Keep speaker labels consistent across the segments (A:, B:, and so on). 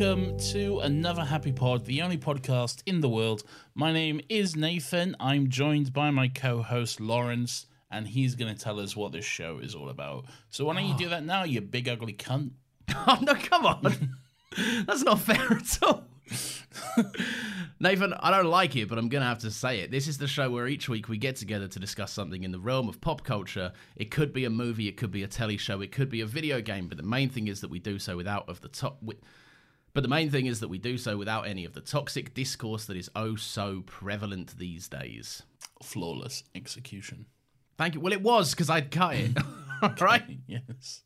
A: Welcome to another Happy Pod, the only podcast in the world. My name is Nathan. I'm joined by my co host Laurence, and he's going to tell us what this show is all about. So, why don't you do ah. that now, you big ugly cunt?
B: Oh no, come on. That's not fair at all. Nathan, I don't like it, but I'm going to have to say it. This is the show where each week we get together to discuss something in the realm of pop culture. It could be a movie, it could be a telly show, it could be a video game, but the main thing is that we do so without of the top but the main thing is that we do so without any of the toxic discourse that is oh so prevalent these days.
A: Flawless execution.
B: Thank you. Well, it was because I'd cut it. right?
A: Yes.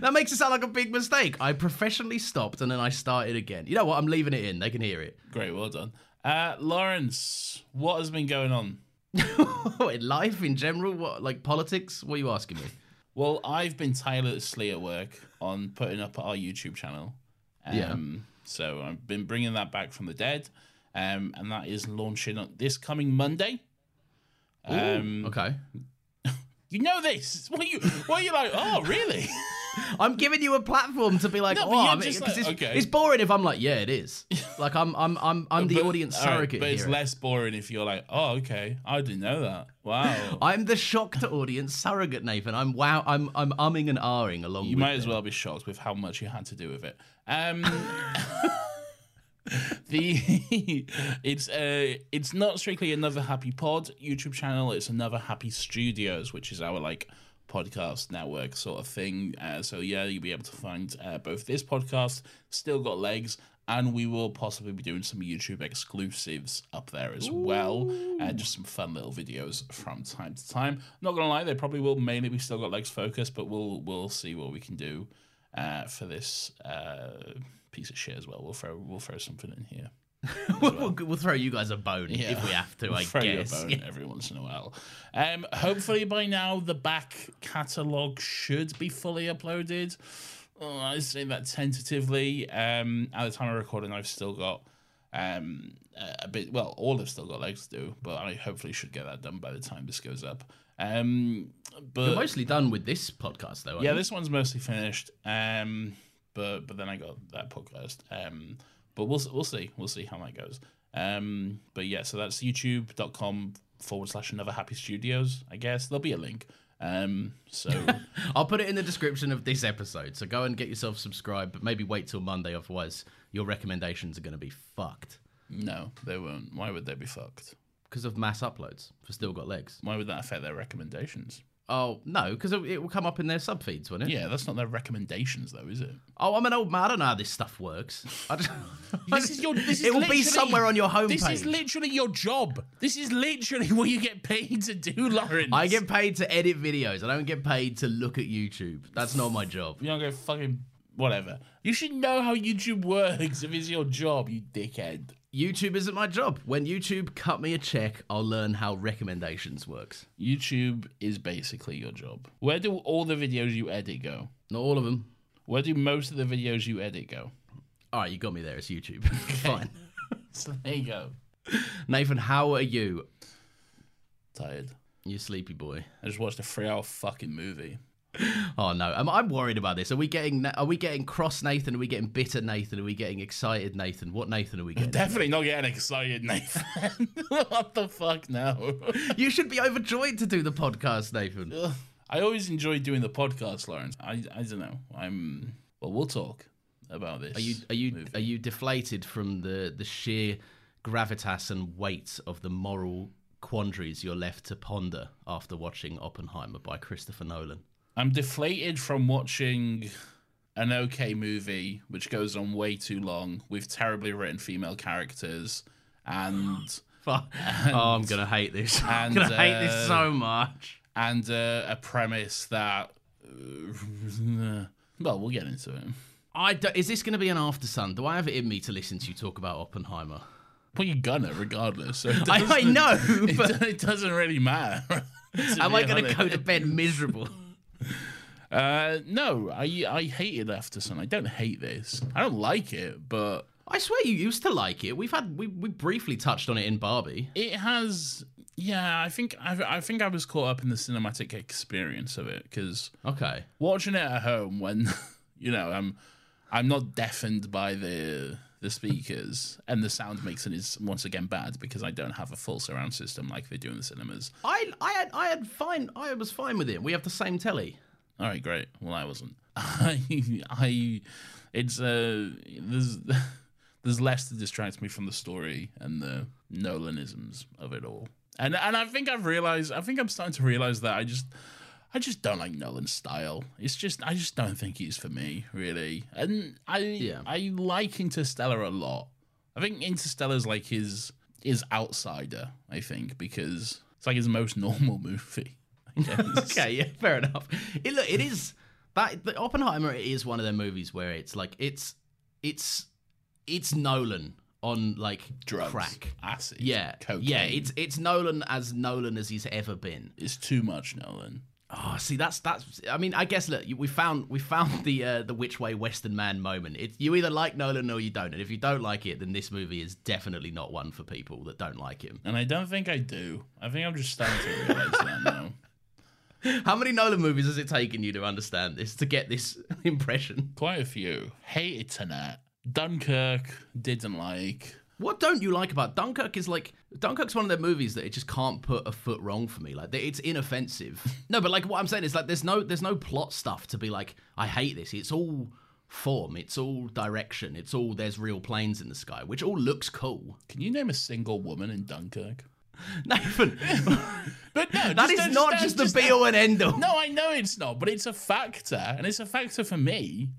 B: That makes it sound like a big mistake. I professionally stopped and then I started again. You know what? I'm leaving it in. They can hear it.
A: Great, well done. Uh, Laurence, what has been going on?
B: in life, in general, what like politics? What are you asking me?
A: Well, I've been tirelessly at work on putting up our YouTube channel. Um,
B: Yeah.
A: So I've been bringing that back from the dead, um, and that is launching on this coming Monday. Um,
B: Okay.
A: You know this. What are you? What are you like? Oh, really?
B: I'm giving you a platform to be like,
A: No,
B: oh, I mean,
A: like,
B: it's,
A: okay.
B: it's boring if I'm like, yeah, it is. Like I'm, I'm, I'm, I'm the
A: But-
B: audience
A: all right,
B: surrogate
A: but it's
B: here.
A: less boring if you're like, oh, okay, I didn't know that. Wow.
B: I'm the shocked audience surrogate, Nathan. I'm wow. I'm, I'm umming and ahhing along. With You
A: might as well be shocked with how much you had to do with it. Um, the it's uh it's not strictly another Happy Pod YouTube channel. It's another Happy Studios, which is our like podcast network sort of thing. Uh, so yeah, you'll be able to find uh, both this podcast, still got legs. And we will possibly be doing some YouTube exclusives up there as well. Uh, just some fun little videos from time to time. Not gonna lie, they probably will mainly be still got legs focused, but we'll we'll see what we can do uh, for this uh, piece of shit as well. We'll throw we'll throw something in here.
B: we'll, we'll, we'll throw you guys a bone
A: Yeah.
B: if we have to.
A: We'll
B: I
A: throw you a
B: guess.
A: bone every once in a while. Um, hopefully by now the back catalogue should be fully uploaded. Oh, I say that tentatively. Um, at the time of recording, I've still got um, a a bit. Well, all have still got legs to do, but I hopefully should get that done by the time this goes up. Um, but
B: You're mostly done with this podcast, though. aren't
A: yeah,
B: you?
A: this one's mostly finished. Um, but but then I got that podcast. Um, but we'll we'll see. We'll see how that goes. Um, but yeah, so that's youtube.com forward slash another happy studios. I guess there'll be a link. Um, so
B: I'll put it in the description of this episode. So go and get yourself subscribed, but maybe wait till Monday, otherwise your recommendations are going to be fucked
A: no, they won't. Why would they be fucked?
B: because of mass uploads for Still Got Legs.
A: Why would that affect their recommendations?
B: Oh no, because it, it will come up in their sub feeds, won't it?
A: Yeah, that's not their recommendations though, is it?
B: Oh, I'm an old man. I don't know how this stuff works. I
A: This is your. This is
B: it will be somewhere on your homepage.
A: This is literally your job. This is literally what you get paid to do, Laurence.
B: I get paid to edit videos. I don't get paid to look at YouTube. That's not my job.
A: You don't get fucking whatever. You should know how YouTube works if it's your job, you dickhead.
B: YouTube isn't my job. When YouTube cut me a check, I'll learn how recommendations works.
A: YouTube is basically your job. Where do all the videos you edit go?
B: Not all of them.
A: Where do most of the videos you edit go?
B: All right, you got me there. It's YouTube. Fine.
A: So there you go.
B: Nathan, how are you?
A: Tired.
B: You sleepy boy.
A: I just watched a three-hour fucking movie.
B: Oh no, I'm, I'm worried about this. Are we getting are we getting cross Nathan? Are we getting bitter Nathan? Are we getting excited Nathan? What Nathan are we getting?
A: Definitely not getting excited, Nathan. what the fuck now?
B: you should be overjoyed to do the podcast, Nathan.
A: I always enjoy doing the podcast, Laurence. I I don't know. I'm well. We'll talk about this.
B: Are you are you
A: movie.
B: are you deflated from the the sheer gravitas and weight of the moral quandaries you're left to ponder after watching Oppenheimer by Christopher Nolan?
A: I'm deflated from watching an okay movie which goes on way too long with terribly written female characters and
B: Fuck. oh, I'm gonna hate this. I'm gonna hate this
A: uh,
B: so much.
A: and uh, a premise that uh, well, we'll get into it.
B: I do, is this going to be an Aftersun? Do I have it in me to listen to you talk about Oppenheimer?
A: Well, you're gonna regardless. So
B: I, I know,
A: It,
B: but
A: it doesn't really matter.
B: am I going to go to bed miserable?
A: Uh, no, I I hated Aftersun. I don't hate this. I don't like it, but
B: I swear you used to like it. We've had we, we briefly touched on it in Barbie.
A: it has. Yeah, I think I, I think I was caught up in the cinematic experience of it because
B: Okay.
A: watching it at home when you know I'm I'm not deafened by the the speakers and the sound mixing is once again bad because I don't have a full surround system like they do in the cinemas.
B: I I had I had fine I was fine with it. We have the same telly.
A: All right, great. Well, I wasn't. I, I, it's uh, there's there's less to distract me from the story and the Nolanisms of it all. And and I think I've realized. I think I'm starting to realize that I just. I just don't like Nolan's style. It's just I just don't think he's for me, really. And I
B: Yeah.
A: I like Interstellar a lot. I think Interstellar's like his his outsider, I think, because it's like his most normal movie. I guess.
B: okay, yeah, fair enough. It, look, it is that the Oppenheimer is one of them movies where it's like it's it's it's Nolan on like
A: drugs,
B: crack.
A: acid,
B: Yeah,
A: cocaine.
B: yeah. It's it's Nolan as Nolan as he's ever been.
A: it's too much, Nolan.
B: Oh, see, that's that's. I mean, I guess look, we found we found the uh, the which way Western man moment. It's you either like Nolan or you don't, and if you don't like it, then this movie is definitely not one for people that don't like him.
A: And I don't think I do. I think I'm just starting to realize that now.
B: How many Nolan movies has it taken you to understand this to get this impression?
A: Quite a few. Hated Tenet. Dunkirk. Didn't like.
B: What don't you like about Dunkirk? Is like Dunkirk's one of the movies that it just can't put a foot wrong for me. Like it's inoffensive. no, but like what I'm saying is like there's no there's no plot stuff to be like I hate this. It's all form. It's all direction. It's all there's real planes in the sky, which all looks cool.
A: Can you name a single woman in Dunkirk?
B: Nathan,
A: But no,
B: that is not
A: that's
B: just the be all and end all.
A: No, I know it's not, but it's a factor, and it's a factor for me.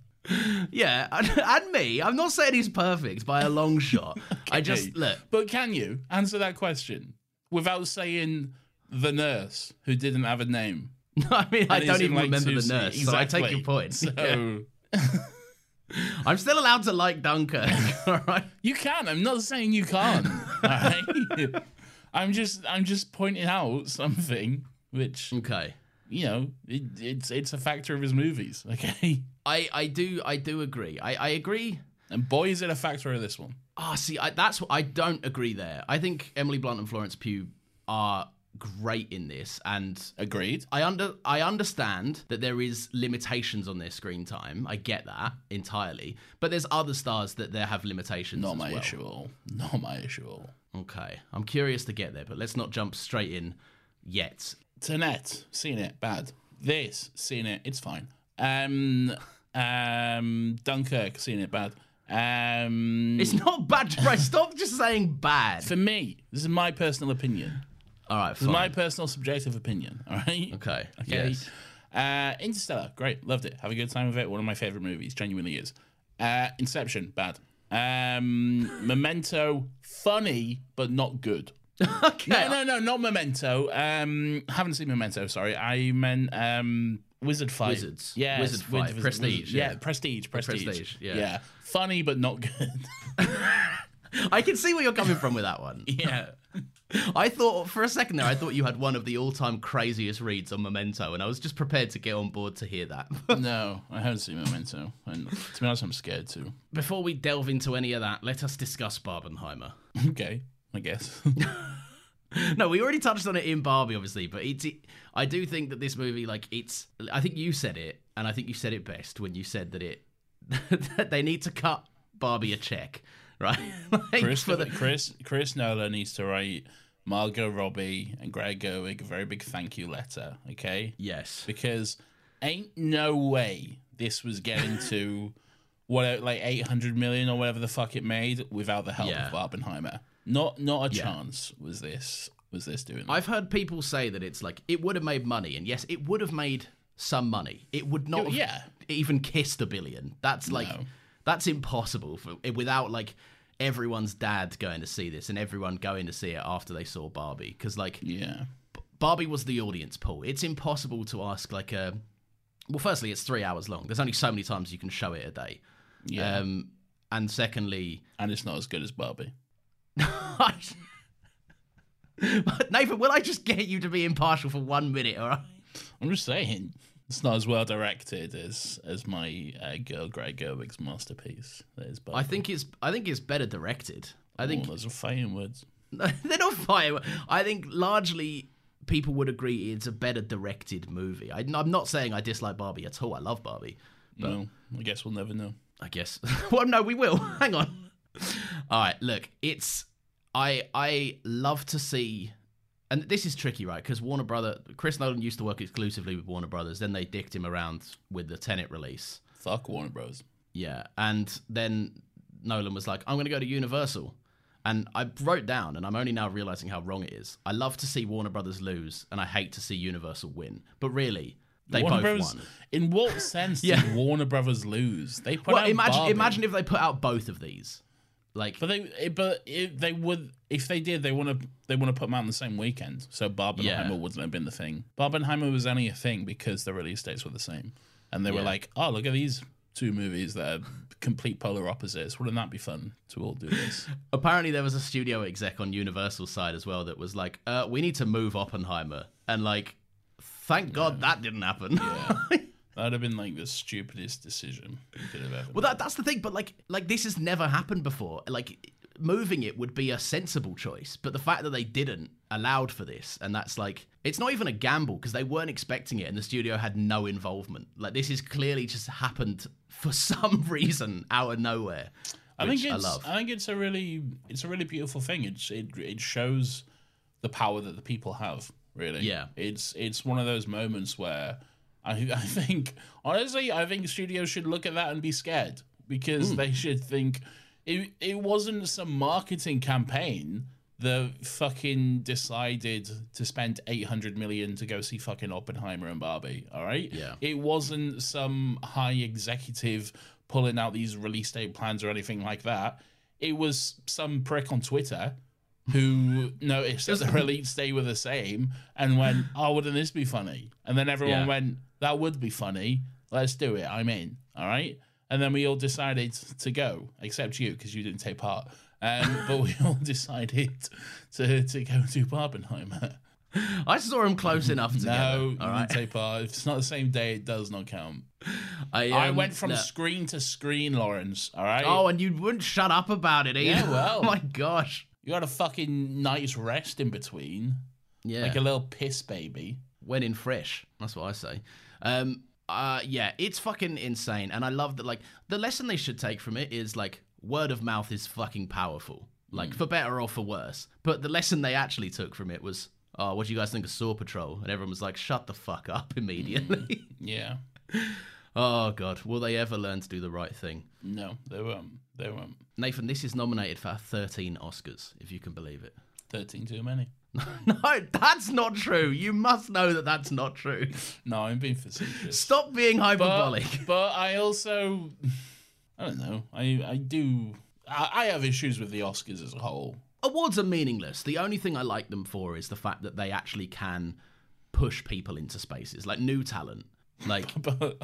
B: Yeah, and, and me. I'm not saying he's perfect by a long shot. I just look.
A: But can you answer that question without saying the nurse who didn't have a name?
B: I mean, I don't even
A: like,
B: remember the nurse,
A: scenes?
B: so I take your point.
A: So
B: Yeah. I'm still allowed to like Dunkirk. All right.
A: you can. I'm not saying you can't. alright? I'm just I'm just pointing out something which
B: Okay.
A: You know it, it's it's a factor of his movies. Okay,
B: I, I do I do agree. I, I agree.
A: and boy is it a factor of this one.
B: Ah, see, I, that's what I don't agree there. I think Emily Blunt and Florence Pugh are great in this, and
A: Agreed.
B: I under I understand that there is limitations on their screen time. I get that entirely, but there's other stars that there have limitations.
A: Not
B: as
A: my
B: well.
A: issue at all. Not my issue at all.
B: Okay, I'm curious to get there, but let's not jump straight in yet.
A: Tenet, seen it, bad. This, seen it, it's fine. Um, um, Dunkirk, seen it, bad. Um,
B: It's not bad, right? Stop just saying bad.
A: for me, this is my personal opinion.
B: All right,
A: This is
B: fine.
A: my personal subjective opinion. All right.
B: Okay.
A: Okay.
B: Yes.
A: Uh, Interstellar, great, loved it. Have a good time with it. One of my favorite movies, genuinely is. Uh, Inception, bad. Um, Memento, funny but not good.
B: okay.
A: No, no, no, not Memento. Um, haven't seen Memento. Sorry, I meant um, Wizard Fight.
B: Wizards.
A: Yeah.
B: Wizard Fight. Prestige,
A: Yeah.
B: yeah.
A: Prestige. Prestige.
B: Prestige, yeah.
A: yeah. Funny but not good.
B: I can see where you're coming from with that one.
A: yeah.
B: I thought for a second there, I thought you had one of the all-time craziest reads on Memento, and I was just prepared to get on board to hear that.
A: No, I haven't seen Memento, and to be honest, I'm scared too.
B: Before we delve into any of that, let us discuss Barbenheimer.
A: Okay, I guess.
B: no, we already touched on it in Barbie, obviously, but it's. It, I do think that this movie, like, it's. I think you said it, and I think you said it best when you said that it. that they need to cut Barbie a check, right? Like,
A: Chris,
B: for the-
A: Chris, Chris Nolan needs to write Margot Robbie and Greta Gerwig a very big thank you letter. Okay.
B: yes.
A: because ain't no way this was getting to what like 800 million or whatever the fuck it made without the help
B: Yeah.
A: of Barbenheimer. Not not a
B: Yeah.
A: chance was this was this doing that.
B: I've heard people say that it's like it would have made money, and yes, it would have made some money. It would not have
A: yeah.
B: even kissed a billion. That's like
A: No.
B: that's impossible for without like everyone's dad going to see this and everyone going to see it after they saw Barbie because like
A: yeah.
B: Barbie was the audience pool. It's impossible to ask like a well, firstly, it's three hours long. There's only so many times you can show it a day.
A: Yeah.
B: Um, and secondly,
A: and it's not as good as Barbie.
B: But Nathan, will I just get you to be impartial for one minute? All right.
A: I'm just saying it's not as well directed as as my uh, girl Greta Gerwig's masterpiece. That is Barbie.
B: I think it's I think it's better directed. I think
A: oh, those are fighting words.
B: they're not fire. I think largely people would agree it's a better directed movie. I, I'm not saying I dislike Barbie at all. I love Barbie.
A: no, I guess we'll never know.
B: I guess. well, no, we will. Hang on. All right, look, it's I I love to see, and this is tricky, right? Because Warner Brother, Chris Nolan used to work exclusively with Warner Brothers. Then they dicked him around with the Tenet release.
A: Fuck Warner Bros.
B: Yeah, and then Nolan was like, "I'm going to go to Universal," and I wrote down, and I'm only now realizing how wrong it is. I love to see Warner Brothers lose, and I hate to see Universal win. But really, they
A: Warner
B: both
A: Bros.
B: won.
A: In what sense
B: Yeah.
A: did Warner Brothers lose? They put
B: Well,
A: out
B: imagine
A: Barbie.
B: imagine if they put out both of these, like.
A: But they, but if they would, if they did, they want to, they want to put them out on the same weekend. So Barbenheimer
B: Yeah.
A: wouldn't have been the thing. Barbenheimer was only a thing because the release dates were the same, and they were like, oh, look at these two movies that are complete polar opposites. Wouldn't that be fun to all do this?
B: Apparently, there was a studio exec on Universal side as well that was like, uh, "We need to move Oppenheimer," and like, thank God that didn't happen.
A: That'd have been like the stupidest decision you could have ever.
B: well, that, that's the thing. But like, like this has never happened before. Like, moving it would be a sensible choice, but the fact that they didn't allowed for this, and that's like, it's not even a gamble because they weren't expecting it, and the studio had no involvement. Like, this is clearly just happened for some reason out of nowhere.
A: I think it's
B: I love.
A: I think it's a really it's a really beautiful thing. It's it it shows the power that the people have. Really,
B: Yeah.
A: It's it's one of those moments where I I think honestly I think studios should look at that and be scared because
B: Hmm.
A: they should think it it wasn't some marketing campaign that fucking decided to spend 800 million to go see fucking Oppenheimer and Barbie, all right?
B: Yeah.
A: It wasn't some high executive pulling out these release date plans or anything like that. It was some prick on Twitter who noticed that the release date were the same and went, "Oh, wouldn't this be funny?" And then everyone
B: Yeah.
A: went, "That would be funny. Let's do it. I'm in." All right. And then we all decided to go, except you because you didn't take part. Um, but we all decided to to go to Barbenheimer.
B: I saw him close enough together.
A: No, you
B: all
A: didn't take part. If it's not the same day, it does not count.
B: I,
A: I
B: um,
A: went from
B: no.
A: screen to screen, Laurence. All right.
B: Oh, and you wouldn't shut up about it either.
A: Yeah, well.
B: oh my gosh.
A: you had a fucking night's rest in between,
B: Yeah.
A: like a little piss baby.
B: went in fresh. That's what I say. Um, uh, yeah, it's fucking insane, and I love that. Like the lesson they should take from it is like word of mouth is fucking powerful, like for better or for worse. But the lesson they actually took from it was, oh, what do you guys think of Saw Patrol? And everyone was like, shut the fuck up immediately.
A: Yeah.
B: oh god, will they ever learn to do the right thing?
A: No, they weren't. They weren't.
B: Nathan, this is nominated for 13 Oscars, if you can believe it.
A: Thirteen too many.
B: no, that's not true. You must know that that's not true.
A: No, I'm being facetious.
B: Stop being hyperbolic.
A: But, but I also, I don't know. I I do. I, I have issues with the Oscars as a whole.
B: awards are meaningless. The only thing I like them for is the fact that they actually can push people into spaces, like new talent. Like,
A: But,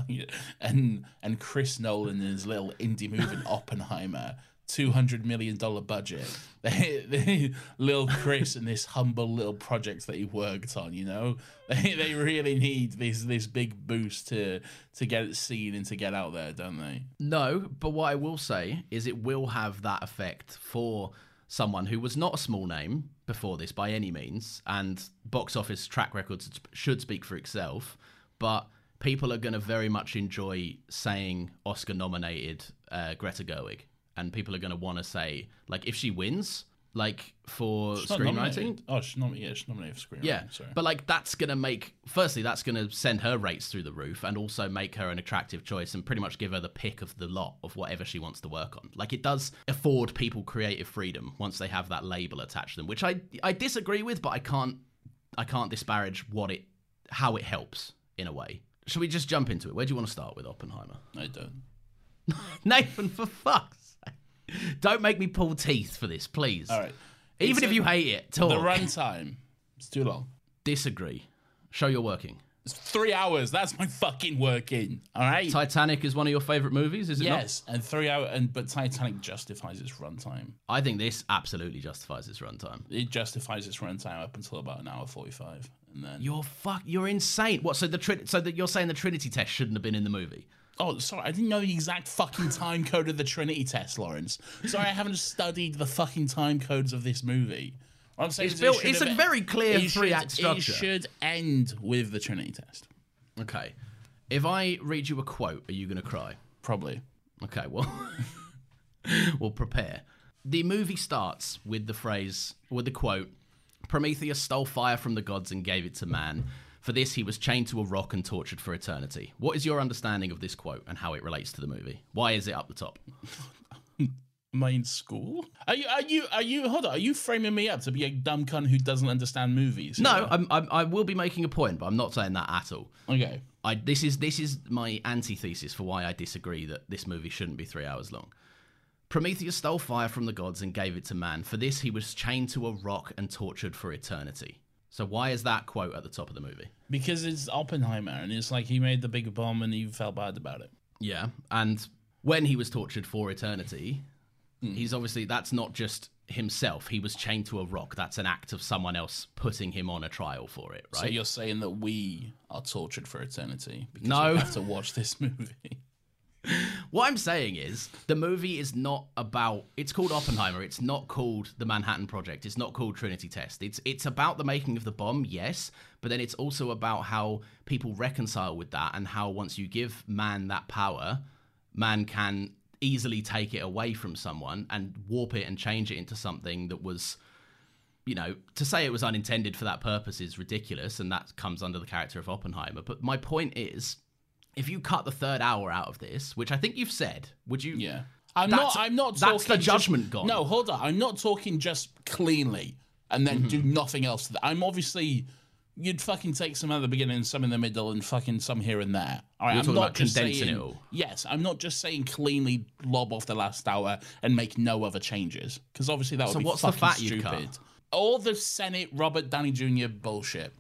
A: and and Chris Nolan and his little indie movie Oppenheimer, two hundred million dollar budget. Little Chris and this humble little project that he worked on, you know, they, they really need this this big boost to to get it seen and to get out there, don't they?
B: no, but what I will say is it will have that effect for someone who was not a small name before this by any means, and box office track records should speak for itself, but people are going to very much enjoy saying Oscar nominated uh, Greta Gerwig. And people are going to want to say, like, if she wins, like for
A: She's
B: screenwriting.
A: Oh, she's nominated. Yeah, she's nominated for screenwriting.
B: Yeah,
A: sorry.
B: but like that's gonna make. Firstly, that's gonna send her rates through the roof, and also make her an attractive choice, and pretty much give her the pick of the lot of whatever she wants to work on. Like it does afford people creative freedom once they have that label attached to them, which I I disagree with, but I can't I can't disparage what it how it helps in a way. Should we just jump into it? Where do you want to start with Oppenheimer?
A: I don't.
B: Nathan, for fuck's don't make me pull teeth for this, please.
A: All right.
B: Even
A: It's
B: if
A: a-
B: you hate it, talk.
A: The runtime. It's too long.
B: Disagree. Show you're working.
A: It's three hours. That's my fucking working. All right.
B: Titanic is one of your favorite movies, is it not?
A: yes, and three hour and but Titanic justifies its runtime.
B: I think this absolutely justifies its runtime.
A: It justifies its runtime up until about an hour forty five, and then
B: You're fuck. You're insane. What? So the Trin- so that you're saying the Trinity test shouldn't have been in the movie?
A: Oh sorry, I didn't know the exact fucking time code of the Trinity test, Laurence. Sorry, I haven't studied the fucking time codes of this movie. What I'm saying
B: It's built-
A: it
B: it's a very clear
A: it
B: three-act structure.
A: It should end with the Trinity test,
B: Okay. If I read you a quote, are you going to cry?
A: probably.
B: Okay. Well, we'll prepare. The movie starts with the phrase, with the quote: "Prometheus stole fire from the gods and gave it to man." For this, he was chained to a rock and tortured for eternity. What is your understanding of this quote and how it relates to the movie? Why is it up the top?
A: Am I in school? Are you? Are you? Are you? Hold on. Are you framing me up to be a dumb cunt who doesn't understand movies?
B: No, I'm, I'm, I will be making a point, but I'm not saying that at all.
A: Okay.
B: I, this is this is my antithesis for why I disagree that this movie shouldn't be three hours long. Prometheus stole fire from the gods and gave it to man. For this, he was chained to a rock and tortured for eternity. So why is that quote at the top of the movie?
A: Because it's Oppenheimer, and it's like he made the big bomb, and he felt bad about it.
B: Yeah, and when he was tortured for eternity, hmm. he's obviously that's not just himself. He was chained to a rock. That's an act of someone else putting him on a trial for it, right?
A: So you're saying that we are tortured for eternity because
B: No.
A: we have to watch this movie.
B: What I'm saying is the movie is not about it's called Oppenheimer. It's not called the Manhattan Project. It's not called Trinity Test. It's it's about the making of the bomb, yes, but then it's also about how people reconcile with that and how once you give man that power, man can easily take it away from someone and warp it and change it into something that was you know, to say it was unintended for that purpose is ridiculous, and that comes under the character of Oppenheimer. But my point is, if you cut the third hour out of this, which I think you've said, would you?
A: Yeah. I'm not. I'm not.
B: that's the judgment
A: just,
B: gone.
A: No, hold on. I'm not talking just cleanly and then do
B: Mm-hmm.
A: nothing else. To that. I'm obviously. You'd fucking take some at the beginning, some in the middle, and fucking some here and there. All right,
B: You're
A: I'm
B: talking
A: not
B: about
A: just
B: condensing
A: saying,
B: it all.
A: Yes, I'm not just saying cleanly lob off the last hour and make no other changes because obviously that would
B: So
A: be
B: what's the
A: fucking
B: fat you'd
A: stupid. All the Senate Robert Downey Jr. bullshit.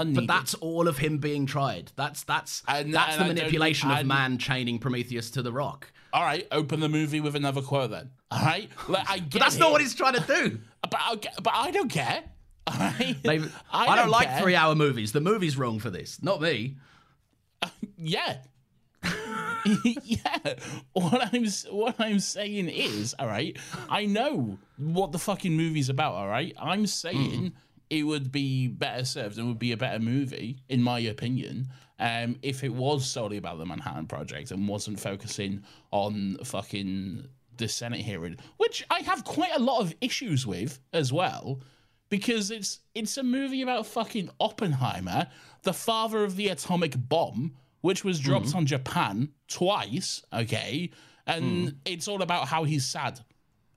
A: Unneeded.
B: But that's all of him being tried. That's that's
A: And-
B: that's
A: and
B: the
A: I
B: manipulation of man chaining Prometheus to the rock.
A: all right. Open the movie with another quote then. All right, like, I
B: But that's not what he's trying to do.
A: But I, but I don't care. All right?
B: David, I, don't, like
A: care.
B: three-hour movies. The movie's wrong for this, not me.
A: Yeah. yeah. What I'm what I'm saying is, all right. I know what the fucking movie's about. All right. I'm saying mm. It would be better served and would be a better movie, in my opinion, um, if it was solely about the Manhattan Project and wasn't focusing on fucking the Senate hearing, which I have quite a lot of issues with as well because it's it's a movie about fucking Oppenheimer, the father of the atomic bomb, which was dropped on Japan twice, okay? And it's all about how he's sad.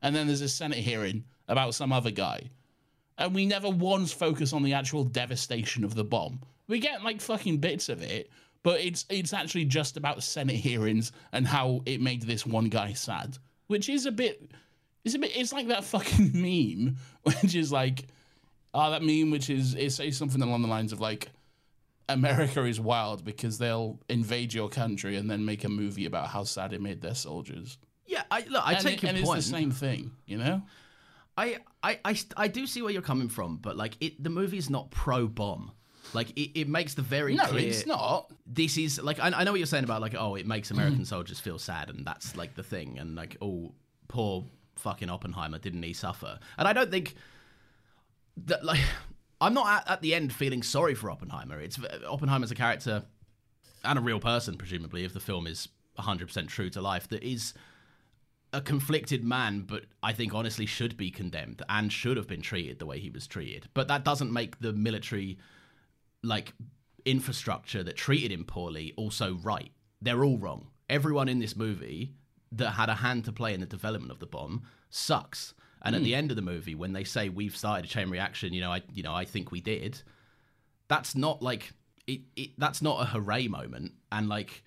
A: And then there's a Senate hearing about some other guy. And we never once focus on the actual devastation of the bomb. We get like fucking bits of it, but it's it's actually just about Senate hearings and how it made this one guy sad. Which is a bit it's a bit it's like that fucking meme, which is like Oh, that meme, which is it says something along the lines of like, America is wild because they'll invade your country and then make a movie about how sad it made their soldiers.
B: Yeah, I look. I
A: and
B: take
A: it,
B: your
A: and
B: point.
A: it's the same thing, you know.
B: I, I, I, I do see where you're coming from, but like it, the movie's not pro bomb. Like it, it makes the very
A: No,
B: clear.
A: it's not.
B: This is like I, I know what you're saying about like oh it makes American mm-hmm. soldiers feel sad and that's like the thing and like oh poor fucking Oppenheimer didn't he suffer and I don't think that like I'm not at, at the end feeling sorry for Oppenheimer. It's Oppenheimer's a character and a real person presumably if the film is 100% true to life that is a conflicted man, but I think honestly should be condemned and should have been treated the way he was treated. But that doesn't make the military like infrastructure that treated him poorly also right. They're all wrong. Everyone in this movie that had a hand to play in the development of the bomb sucks. And at hmm. the end of the movie, when they say we've started a chain reaction, you know, I you know, I think we did. That's not like it, it that's not a hooray moment. And like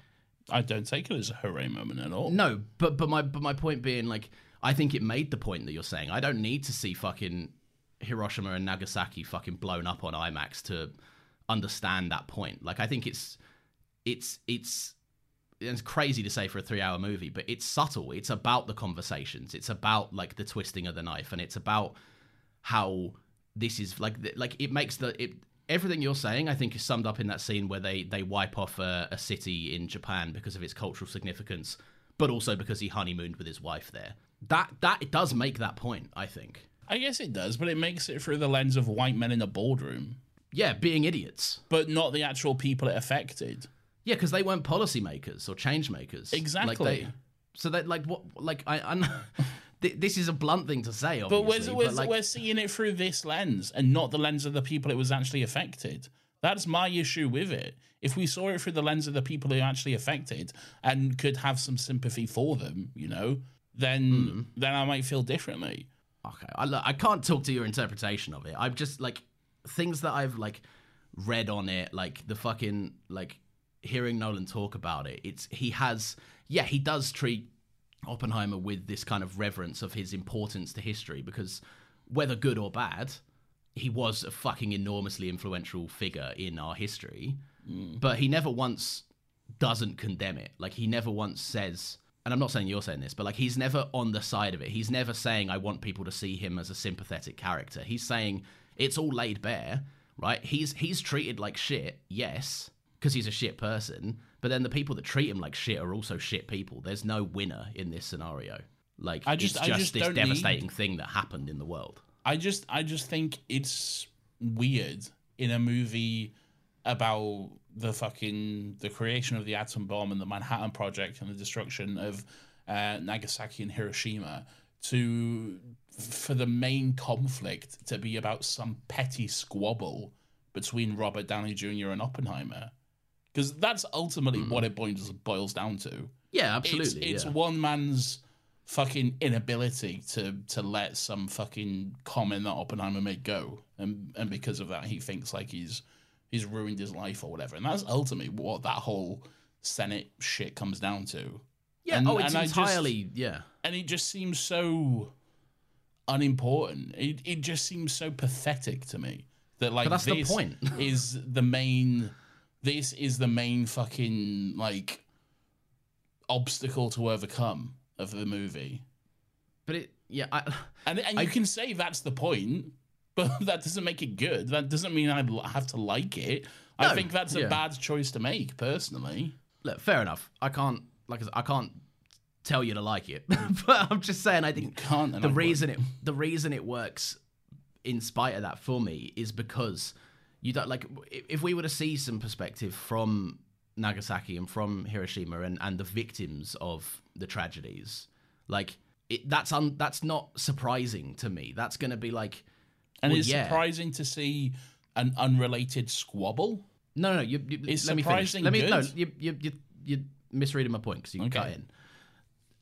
A: I don't take it as a hooray moment at all.
B: no, but but my but my point being like I think it made the point that you're saying. I don't need to see fucking Hiroshima and Nagasaki fucking blown up on IMAX to understand that point. Like I think it's it's it's it's crazy to say for a 3-hour movie, but it's subtle. It's about the conversations. It's about like the twisting of the knife and it's about how this is like like it makes the it everything you're saying I think is summed up in that scene where they they wipe off a, a city in Japan because of its cultural significance, but also because he honeymooned with his wife there. That that it does make that point, I think.
A: I guess it does, but it makes it through the lens of white men in a boardroom,
B: Yeah, being idiots.
A: but not the actual people it affected.
B: Yeah, because they weren't policymakers or change makers. Like
A: Exactly.
B: they, so that like what like I, I'm. th- This is a blunt thing to say, obviously.
A: But we're, we're,
B: like,
A: we're seeing it through this lens and not the lens of the people it was actually affected. That's my issue with it. If we saw it through the lens of the people who actually affected and could have some sympathy for them, you know, then
B: Hmm.
A: then I might feel differently.
B: Okay, I, I can't talk to your interpretation of it. I'm just like things that I've like read on it, like the fucking like hearing Nolan talk about it. It's he has yeah he does treat Oppenheimer with this kind of reverence of his importance to history because whether good or bad, he was a fucking enormously influential figure in our history. Mm. But he never once doesn't condemn it. Like he never once says, and I'm not saying you're saying this, but like he's never on the side of it. He's never saying I want people to see him as a sympathetic character. He's saying it's all laid bare, right? He's he's treated like shit, yes, because he's a shit person. But then the people that treat him like shit are also shit people. There's no winner in this scenario. Like
A: I just-
B: it's just,
A: just
B: this devastating thing that happened in the world.
A: I just I just think it's weird in a movie about the fucking the creation of the atom bomb and the Manhattan Project and the destruction of uh, Nagasaki and Hiroshima to for the main conflict to be about some petty squabble between Robert Downey Jr. and Oppenheimer because that's ultimately mm. what it boils boils down to.
B: Yeah,
A: It's,
B: absolutely.
A: it's
B: yeah.
A: one man's fucking inability to to let some fucking comment that Oppenheimer made go, and and because of that, he thinks like he's he's ruined his life or whatever, and that's ultimately what that whole Senate shit comes down to.
B: yeah.
A: and-
B: oh, it's
A: I just-
B: entirely yeah.
A: And it just seems so unimportant. It it just seems so pathetic to me that like
B: that's the point.
A: is the main. This is the main fucking like obstacle to overcome of the movie.
B: But it yeah. I,
A: And and you can say that's the point, but that doesn't make it good. That doesn't mean I have to like it. I think that's a
B: yeah.
A: bad choice to make, personally.
B: look, fair enough. I can't like I I can't tell you to like it, but I'm just saying I think the
A: I
B: reason it the reason it works in spite of that for me is because you don't like if we were to see some perspective from Nagasaki and from Hiroshima and and the victims of the tragedies, like it, that's un, that's not surprising to me. That's going to be like
A: And
B: well,
A: it's
B: yeah.
A: surprising to see an unrelated squabble.
B: No, no, you, you
A: It's
B: let me finish.
A: surprising
B: Let me no, you you you you misreading my point because you
A: Okay.
B: in.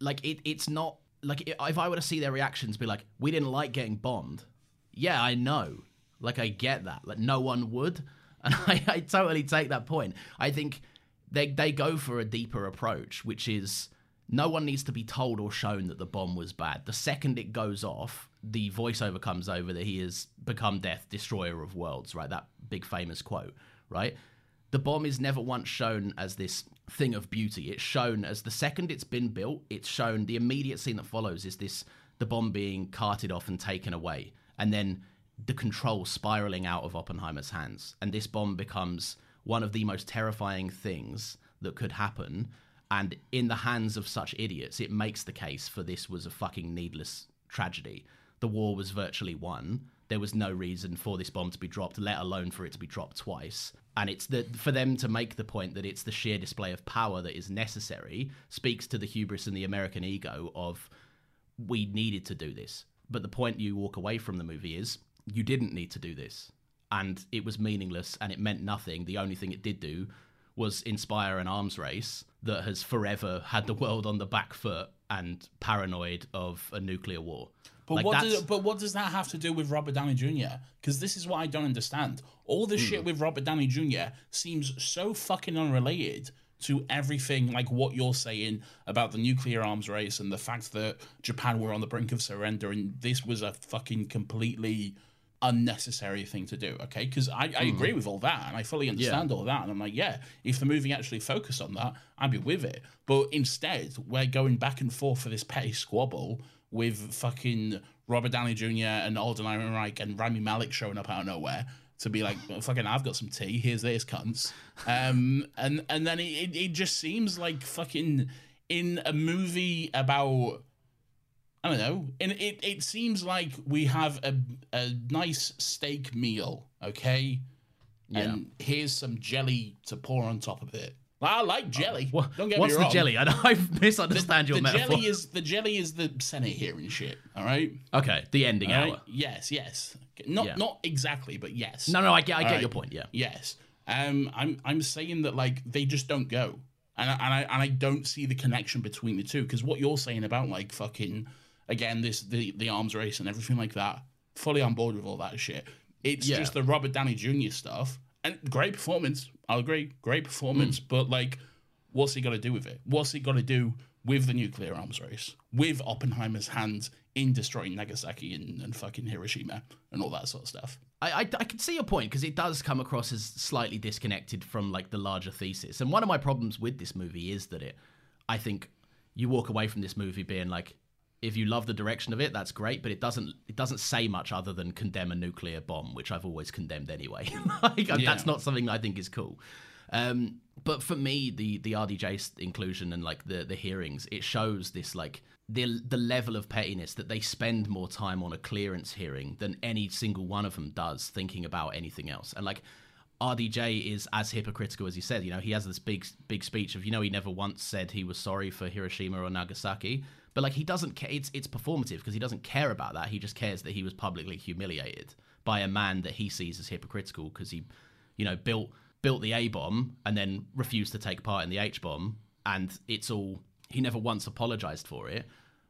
B: Like it, it's not like if I were to see their reactions, be like, we didn't like getting bombed. Yeah, I know. Like I get that. Like no one would, and I, I totally take that point. I think they they go for a deeper approach, which is no one needs to be told or shown that the bomb was bad. The second it goes off, the voiceover comes over that he has become death, destroyer of worlds, right? That big famous quote, right? the bomb is never once shown as this thing of beauty. It's shown as the second it's been built, it's shown the immediate scene that follows is this the bomb being carted off and taken away. And then the control spiraling out of Oppenheimer's hands. And this bomb becomes one of the most terrifying things that could happen. And in the hands of such idiots, it makes the case for this was a fucking needless tragedy. The war was virtually won. There was no reason for this bomb to be dropped, let alone for it to be dropped twice. And it's the for them to make the point that it's the sheer display of power that is necessary speaks to the hubris and the American ego of we needed to do this. But the point you walk away from the movie is you didn't need to do this. And it was meaningless and it meant nothing. The only thing it did do was inspire an arms race that has forever had the world on the back foot and paranoid of a nuclear war.
A: But
B: Like,
A: what does but what does that have to do with Robert Downey Jr.? Because this is what I don't understand. All the
B: Hmm.
A: shit with Robert Downey Jr. seems so fucking unrelated to everything like what you're saying about the nuclear arms race and the fact that Japan were on the brink of surrender and this was a fucking completely unnecessary thing to do. Okay, because I, I
B: Hmm.
A: agree with all that and I fully understand all that. And I'm like, yeah, if the movie actually focused on that, I'd be with it. But instead, we're going back and forth for this petty squabble with fucking Robert Downey Jr. and Alden Ehrenreich and Rami Malek showing up out of nowhere to be like, well, fucking, I've got some tea. Here's this, cunts. Um, and and then it, it, it just seems like fucking in a movie about I don't know. And it, it seems like we have a, a nice steak meal, okay? Yeah. And here's some jelly to pour on top of it. I like jelly.
B: What,
A: Don't get
B: what's
A: me
B: the jelly? I, I misunderstand your
A: the
B: metaphor.
A: jelly is the jelly is the Senate hearing shit. All right.
B: okay, the ending
A: All
B: hour.
A: right? Yes, yes. Not
B: Yeah.
A: not exactly, but yes.
B: No, no, I get, I
A: All
B: get
A: right.
B: your point. Yeah.
A: Yes. Um, I'm I'm saying that like they just don't go, and I, and I and I don't see the connection between the two because what you're saying about like fucking again this the the arms race and everything like that, fully on board with all that shit. It's
B: Yeah.
A: just the Robert Downey Jr. stuff and great performance. I'll agree, great performance, hmm. but like, what's he got to do with it? What's he got to do with the nuclear arms race, with Oppenheimer's hand in destroying Nagasaki and, and fucking Hiroshima and all that sort of stuff?
B: I, I, I can see your point because it does come across as slightly disconnected from like the larger thesis. And one of my problems with this movie is that it, I think, you walk away from this movie being like, if you love the direction of it, that's great, but it doesn't it doesn't say much other than condemn a nuclear bomb, which I've always condemned anyway. like, That's not something I think is cool. Um, but for me, the the RDJ inclusion and like the the hearings, it shows this like the the level of pettiness that they spend more time on a clearance hearing than any single one of them does thinking about anything else. And like RDJ is as hypocritical as he said. You know, he has this big big speech of you know he never once said he was sorry for Hiroshima or Nagasaki, but like he doesn't care. It's it's performative because he doesn't care about that. He just cares that he was publicly humiliated by a man that he sees as hypocritical because he, you know, built built the A bomb and then refused to take part in the H bomb, and it's all he never once apologized for it.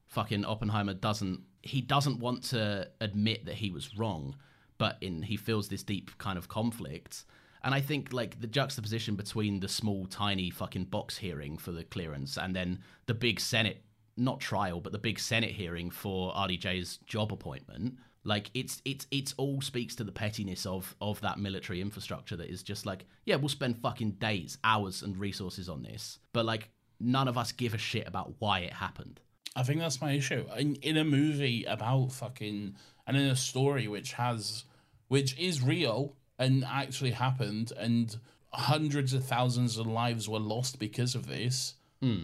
B: Fucking Oppenheimer doesn't he doesn't want to admit that he was wrong, but in he feels this deep kind of conflict. And I think like the juxtaposition between the small, tiny fucking box hearing for the clearance and then the big Senate, not trial, but the big Senate hearing for RDJ's job appointment, like it's it's it's all speaks to the pettiness of of that military infrastructure that is just like, yeah, we'll spend fucking days, hours, and resources on this, but like none of us give a shit about why it happened.
A: I think that's my issue. In, in a movie about fucking and in a story which has which is real and actually happened and hundreds of thousands of lives were lost because of this.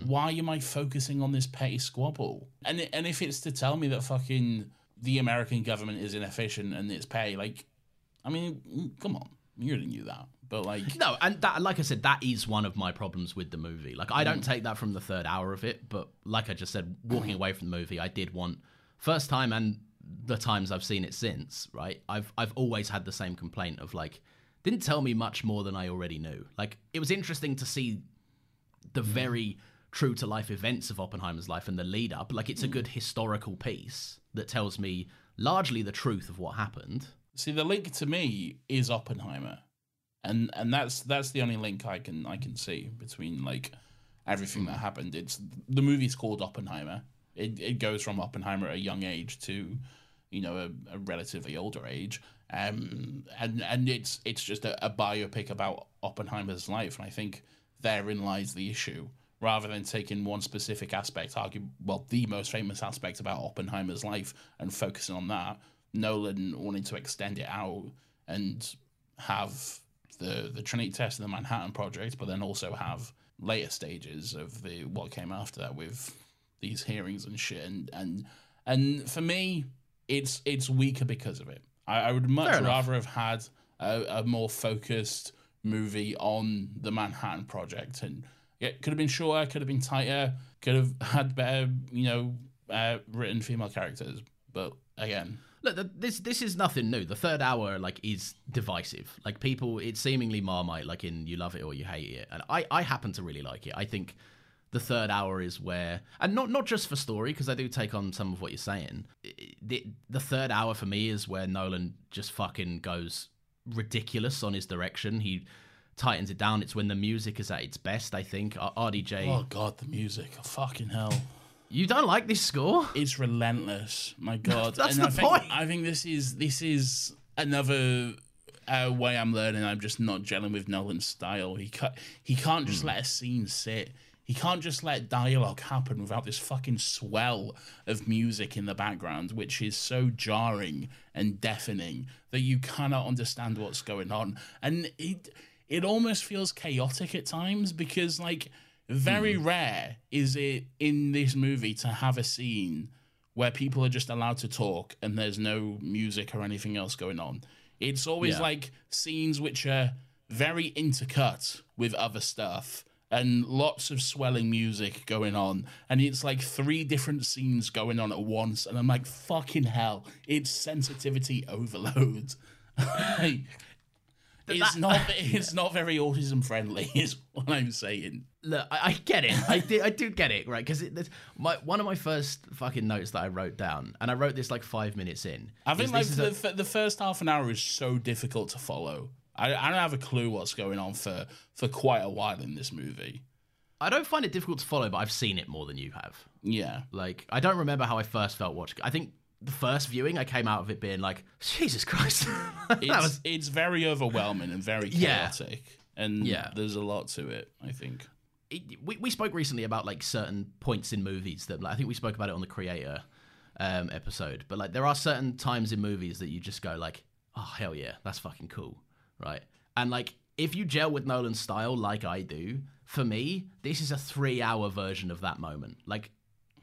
A: Why am I focusing on this petty squabble? And and if it's to tell me that fucking the American government is inefficient and it's pay, like, I mean, mm, come on, you already knew that, but like,
B: No, and that, like I said, that is one of my problems with the movie. Like, I don't take that from the third hour of it, but like I just said, walking away from the movie, I did want first time and the times I've seen it since. Right, I've I've always had the same complaint of like, didn't tell me much more than I already knew. Like, it was interesting to see the mm. very true to life events of Oppenheimer's life and the lead up. Like, it's a mm. good historical piece that tells me largely the truth of what happened.
A: See, the link to me is Oppenheimer, and and that's that's the only link I can I can see between like everything that mm. happened. It's the movie's called Oppenheimer. It it goes from Oppenheimer at a young age to you know a, a relatively older age. Um, and and it's it's just a, a biopic about Oppenheimer's life, and I think therein lies the issue. Rather than taking one specific aspect, argue well the most famous aspect about Oppenheimer's life and focusing on that, Nolan wanted to extend it out and have the the Trinity test and the Manhattan Project, but then also have later stages of the what came after that with these hearings and shit. And and and for me, it's it's weaker because of it. I, I would much rather have had a, a more focused movie on the Manhattan Project, and it could have been shorter, could have been tighter, could have had better, you know, uh, written female characters. But again,
B: Look, this this is nothing new. The third hour like is divisive. Like people, it's seemingly marmite. Like in you love it or you hate it, and I I happen to really like it. I think the third hour is where, and not not just for story, because I do take on some of what you're saying. The the third hour for me is where Nolan just fucking goes ridiculous on his direction. He tightens it down. It's when the music is at its best. I think RDJ.
A: oh god, the music, oh, fucking hell.
B: You don't like this score?
A: it's relentless. My God,
B: That's
A: and
B: the
A: I think,
B: point.
A: I think this is this is another uh, way I'm learning. I'm just not gelling with Nolan's style. He ca- he can't just
B: Hmm.
A: let a scene sit. He can't just let dialogue happen without this fucking swell of music in the background, which is so jarring and deafening that you cannot understand what's going on. And it it almost feels chaotic at times because like very
B: Hmm.
A: rare is it in this movie to have a scene where people are just allowed to talk and there's no music or anything else going on. It's always
B: Yeah.
A: like scenes which are very intercut with other stuff and lots of swelling music going on. And it's like three different scenes going on at once. And I'm like, fucking hell, it's sensitivity overload. it's not it's not very autism friendly, is what I'm saying.
B: Look, I, I get it. I do, I do get it, right? Because my one of my first fucking notes that I wrote down, and I wrote this like five minutes in.
A: I think like the,
B: a-
A: the first half an hour is so difficult to follow. I, I don't have a clue what's going on for for quite a while in this movie.
B: I don't find it difficult to follow, but I've seen it more than you have.
A: Yeah,
B: Like, I don't remember how I first felt watching. I think the first viewing, I came out of it being like, Jesus Christ,
A: it's
B: was
A: it's very overwhelming and very
B: Yeah.
A: chaotic, and
B: Yeah.
A: there's a lot to it. I think.
B: it, we, we spoke recently about like certain points in movies that like, I think we spoke about it on the creator um, episode but like there are certain times in movies that you just go like oh hell yeah that's fucking cool right and like if you gel with Nolan's style like I do for me this is a three hour version of that moment like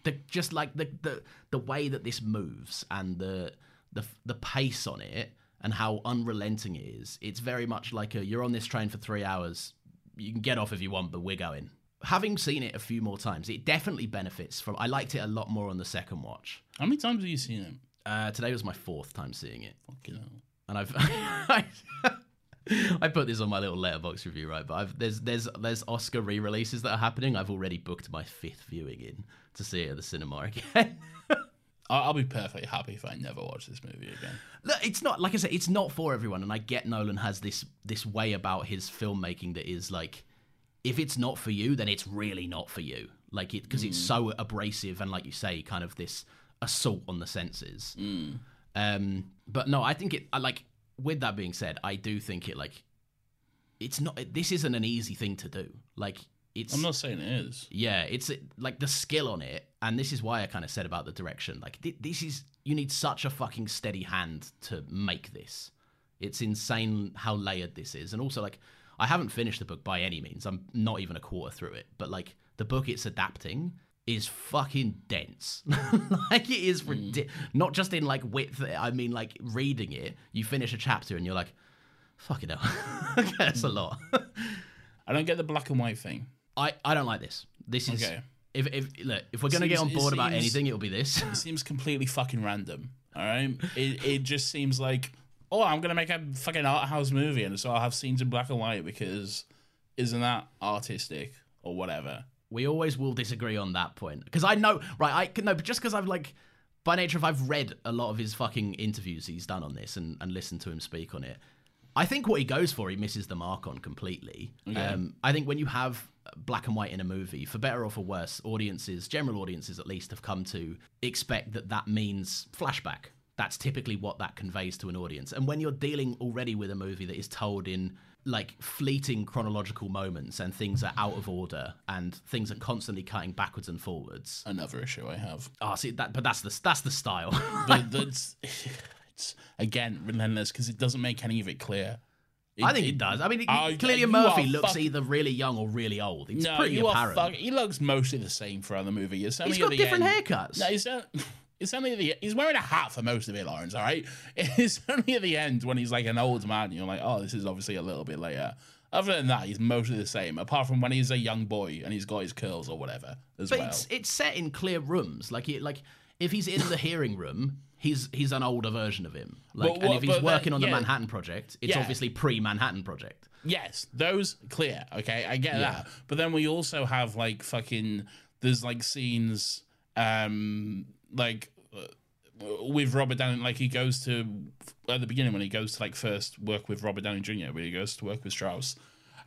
B: the just like the the, the way that this moves and the the the pace on it and how unrelenting it is it's very much like a you're on this train for three hours you can get off if you want, but we're going. Having seen it a few more times, it definitely benefits from. I liked it a lot more on the second watch.
A: How many times have you seen it?
B: Uh, today was my fourth time seeing it,
A: Fucking hell.
B: and I've I put this on my little Letterboxd review, right? But I've, there's there's there's Oscar re-releases that are happening. I've already booked my fifth viewing in to see it at the cinema again.
A: I'll be perfectly happy if I never watch this movie again.
B: Look, it's not like I said, it's not for everyone, and I get Nolan has this this way about his filmmaking that is like, if it's not for you, then it's really not for you. Like it because it's so abrasive and like you say, kind of this assault on the senses. Um, but no, I think it. I like. With that being said, I do think it like, it's not. This isn't an easy thing to do. Like it's.
A: I'm not saying it is.
B: Yeah, it's like the skill on it, and this is why I kind of said about the direction. Like thi- this is you need such a fucking steady hand to make this. It's insane how layered this is, and also like I haven't finished the book by any means. I'm not even a quarter through it, but like the book it's adapting is fucking dense. like it is mm. ridi- not just in like width. I mean, like reading it, you finish a chapter and you're like, "Fuck fucking hell, that's a mm. lot.
A: I don't get the black and white thing.
B: I, I don't like this. This is
A: Okay.
B: if if look if we're gonna get on board about
A: seems-
B: anything, it'll be this.
A: It seems completely fucking random. All right, it it just seems like oh, I'm gonna make a fucking art house movie, and so I'll have scenes in black and white because isn't that artistic or whatever?
B: We always will disagree on that point because I know right. I can no, but just because I've like by nature, if I've read a lot of his fucking interviews he's done on this and and listened to him speak on it, I think what he goes for, he misses the mark on completely. Um, I think when you have black and white in a movie, for better or for worse, audiences, general audiences at least, have come to expect that that means flashback. that's typically what that conveys to an audience. And when you're dealing already with a movie that is told in like fleeting chronological moments and things are out of order and things are constantly cutting backwards and forwards.
A: Another issue I have.
B: Oh, see that, but that's the that's the style.
A: But that's it's again relentless because it doesn't make any of it clear.
B: I think it does. I mean, it,
A: I-
B: Cillian Murphy looks
A: fuck-
B: either really young or really old. It's
A: no,
B: pretty
A: you
B: apparent.
A: are fuck. He looks mostly the same throughout the movie. It's
B: He's got different
A: end-
B: haircuts.
A: No, it's, on- it's only at the he's wearing a hat for most of it, Laurence. All right, it's only at the end when he's like an old man. You're like, oh, this is obviously a little bit later. Other than that, he's mostly the same, apart from when he's a young boy and he's got his curls or whatever as
B: but
A: well.
B: it's it's set in clear rooms. Like it, like if he's in the hearing room, he's he's an older version of him. Like,
A: But
B: and if he's
A: that-
B: working on the
A: yeah.
B: Manhattan Project, it's
A: Yeah.
B: obviously pre Manhattan Project.
A: Yes, those clear. Okay, I get
B: Yeah.
A: that. But then we also have like fucking. There's like scenes, um, like uh, with Robert Downey. Like he goes to at the beginning when he goes to like first work with Robert Downey Jr. Where he goes to work with Strauss,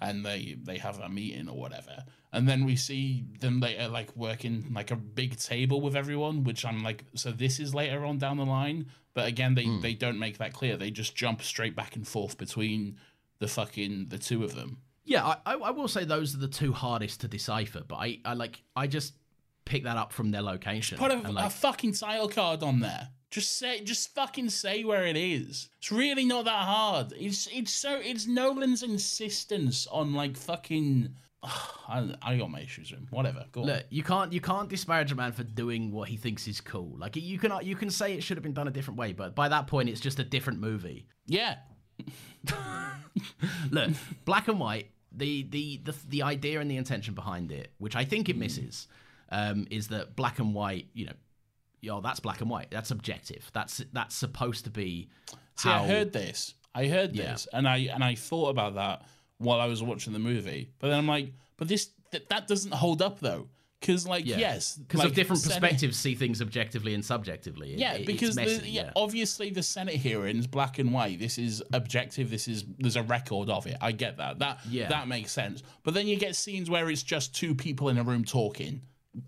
A: and they they have a meeting or whatever. And then we see them later like working like a big table with everyone, which I'm like, so this is later on down the line. But again, they they don't make that clear. They just jump straight back and forth between the fucking the two of them.
B: Yeah, I, I, I will say those are the two hardest to decipher. But I, I like I just pick that up from their location.
A: Put a,
B: like,
A: a fucking title card on there. Just say, just fucking say where it is. It's really not that hard. It's it's so it's Nolan's insistence on like fucking. I, I got my issues with him. Whatever. Go on.
B: Look, you can't you can't disparage a man for doing what he thinks is cool. Like you can you can say it should have been done a different way, but by that point, it's just a different movie.
A: Yeah.
B: Look, black and white. The, the the the idea and the intention behind it, which I think it
A: Mm.
B: Um, is that black and white. You know, yo, that's black and white. That's objective. That's that's supposed to be.
A: See,
B: how,
A: I heard this. I heard
B: Yeah.
A: this, and I and I thought about that while I was watching the movie. But then I'm like, but this th- that doesn't hold up though, because like
B: Yeah.
A: yes,
B: because
A: like,
B: of different
A: Senate-
B: perspectives, see things objectively and subjectively. It-
A: Yeah,
B: it-
A: because the,
B: messy,
A: yeah, obviously the Senate hearings, black and white. This is objective. This is there's a record of it. I get that. That
B: Yeah.
A: that makes sense. But then you get scenes where it's just two people in a room talking,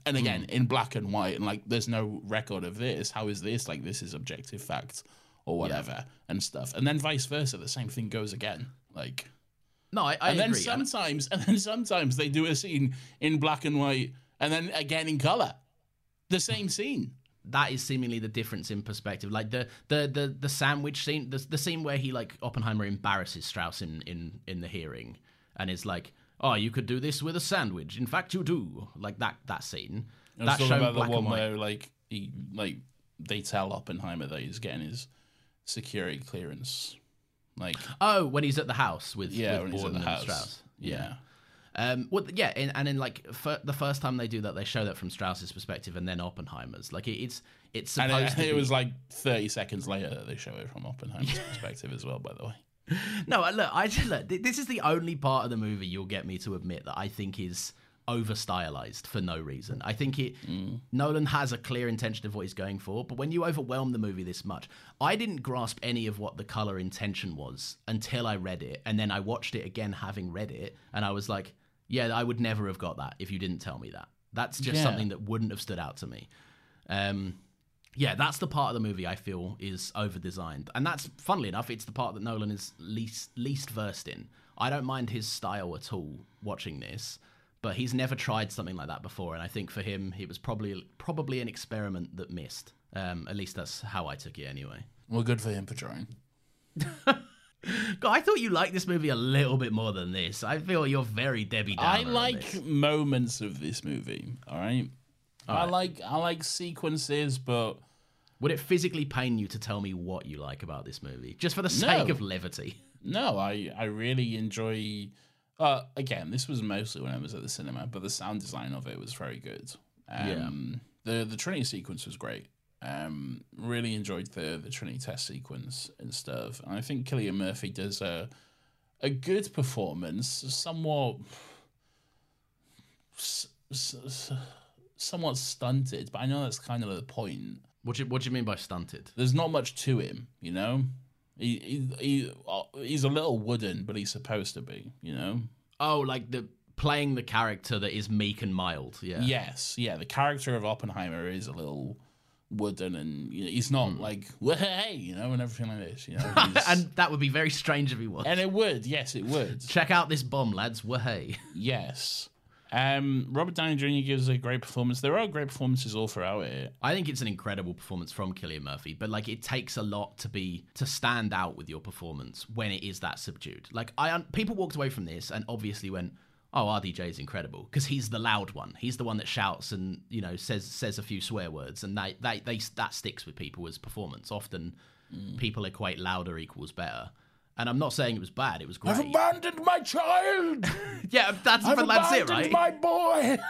A: and hmm. again in black and white, and like there's no record of this. How is this? Like this is objective fact or whatever and stuff. And then vice versa, the same thing goes again. Like
B: no, I, I
A: and then
B: agree.
A: Sometimes, and then sometimes they do a scene in black and white, and then again in color, the same scene.
B: that is seemingly the difference in perspective. Like the the the, the sandwich scene, the, the scene where he like Oppenheimer embarrasses Strauss in, in in the hearing, and is like, "Oh, you could do this with a sandwich. In fact, you do." Like that that scene.
A: I was
B: That's
A: talking about the one where like he like they tell Oppenheimer that he's getting his security clearance. Like
B: Oh, when he's at the house with
A: yeah,
B: with
A: when he's at the house.
B: Strauss.
A: Yeah.
B: Um, well, yeah, and, and in like the first time they do that, they show that from Strauss's perspective, and then Oppenheimer's. Like it, it's it's
A: And it,
B: be.
A: was like 30 seconds later that they show it from Oppenheimer's perspective as well, by the way.
B: No, look, I look. This is the only part of the movie you'll get me to admit that I think is over stylized for no reason. I think it Nolan has a clear intention of what he's going for, but when you overwhelm the movie this much, I didn't grasp any of what the color intention was until I read it, and then I watched it again having read it, and I was like, yeah, I would never have got that if you didn't tell me that. That's just
A: Yeah.
B: something that wouldn't have stood out to me. Um, yeah, that's the part of the movie I feel is over designed, and that's funnily enough, it's the part that Nolan is least least versed in. I don't mind his style at all watching this, but he's never tried something like that before, and I think for him, it was probably probably an experiment that missed. Um, at least that's how I took it anyway.
A: Well, good for him for trying.
B: God, I thought you liked this movie a little bit more than this. I feel you're very Debbie Downer.
A: I like moments of this movie, all right? I
B: right.
A: like I like sequences, but
B: Would it physically pain you to tell me what you like about this movie, just for the sake
A: No.
B: of levity?
A: No, I I really enjoy. Uh, again, this was mostly when I was at the cinema, but the sound design of it was very good. Um, The the Trinity sequence was great. Um, really enjoyed the the Trinity test sequence and stuff. And I think Cillian Murphy does a a good performance, somewhat s- s- s- somewhat stunted, but I know that's kind of the point
B: What do you, what do you mean by stunted?
A: there's not much to him, you know. He, he, he uh, he's a little wooden, but he's supposed to be, you know.
B: Oh, like the playing the character that is meek and mild. Yeah.
A: Yes, yeah. The character of Oppenheimer is a little wooden and you know, he's not like hey, you know, and everything like this. You know,
B: and that would be very strange if he was.
A: and it would, yes, it would,
B: Check out this bomb, lads. Wahey.
A: yes. Um, Robert Downey Jr. gives a great performance. There are great performances all throughout it.
B: I think it's an incredible performance from Cillian Murphy, but like it takes a lot to be to stand out with your performance when it is that subdued. Like I un- people walked away from this and obviously went, "Oh, RDJ is incredible" because he's the loud one. He's the one that shouts and you know says says a few swear words, and they they, they that sticks with people as performance. Often people equate louder equals better. And I'm not saying it was bad; it was great.
A: I've abandoned my child.
B: yeah, that's
A: I've
B: but that's it,
A: abandoned
B: right?
A: my boy.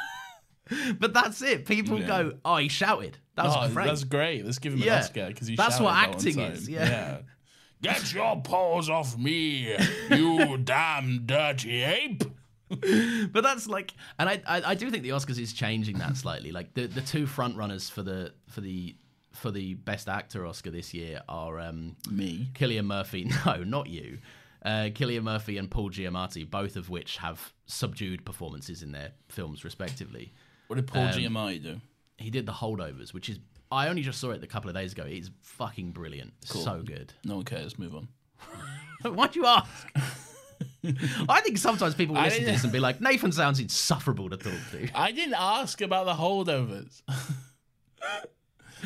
B: But that's it. People
A: Yeah.
B: go, "Oh, he shouted." That was
A: Oh,
B: great.
A: That's great. Let's give him
B: Yeah.
A: an Oscar because he.
B: That's what acting is, yeah.
A: Get your paws off me, you damn dirty ape.
B: but that's like, and I, I I do think the Oscars is changing that slightly. Like the the two front runners for the for the for the best actor Oscar this year are um
A: Me.
B: Cillian Murphy. No, not you. Uh, Cillian Murphy and Paul Giamatti, both of which have subdued performances in their films, respectively.
A: What did Paul
B: Um,
A: Giamatti do?
B: He did The Holdovers, which is I only just saw it a couple of days ago. It's fucking brilliant, so good.
A: No one cares. Move on.
B: Why'd you ask? I think sometimes people will listen to this and be like, Nathan sounds insufferable to talk to.
A: I didn't ask about the holdovers.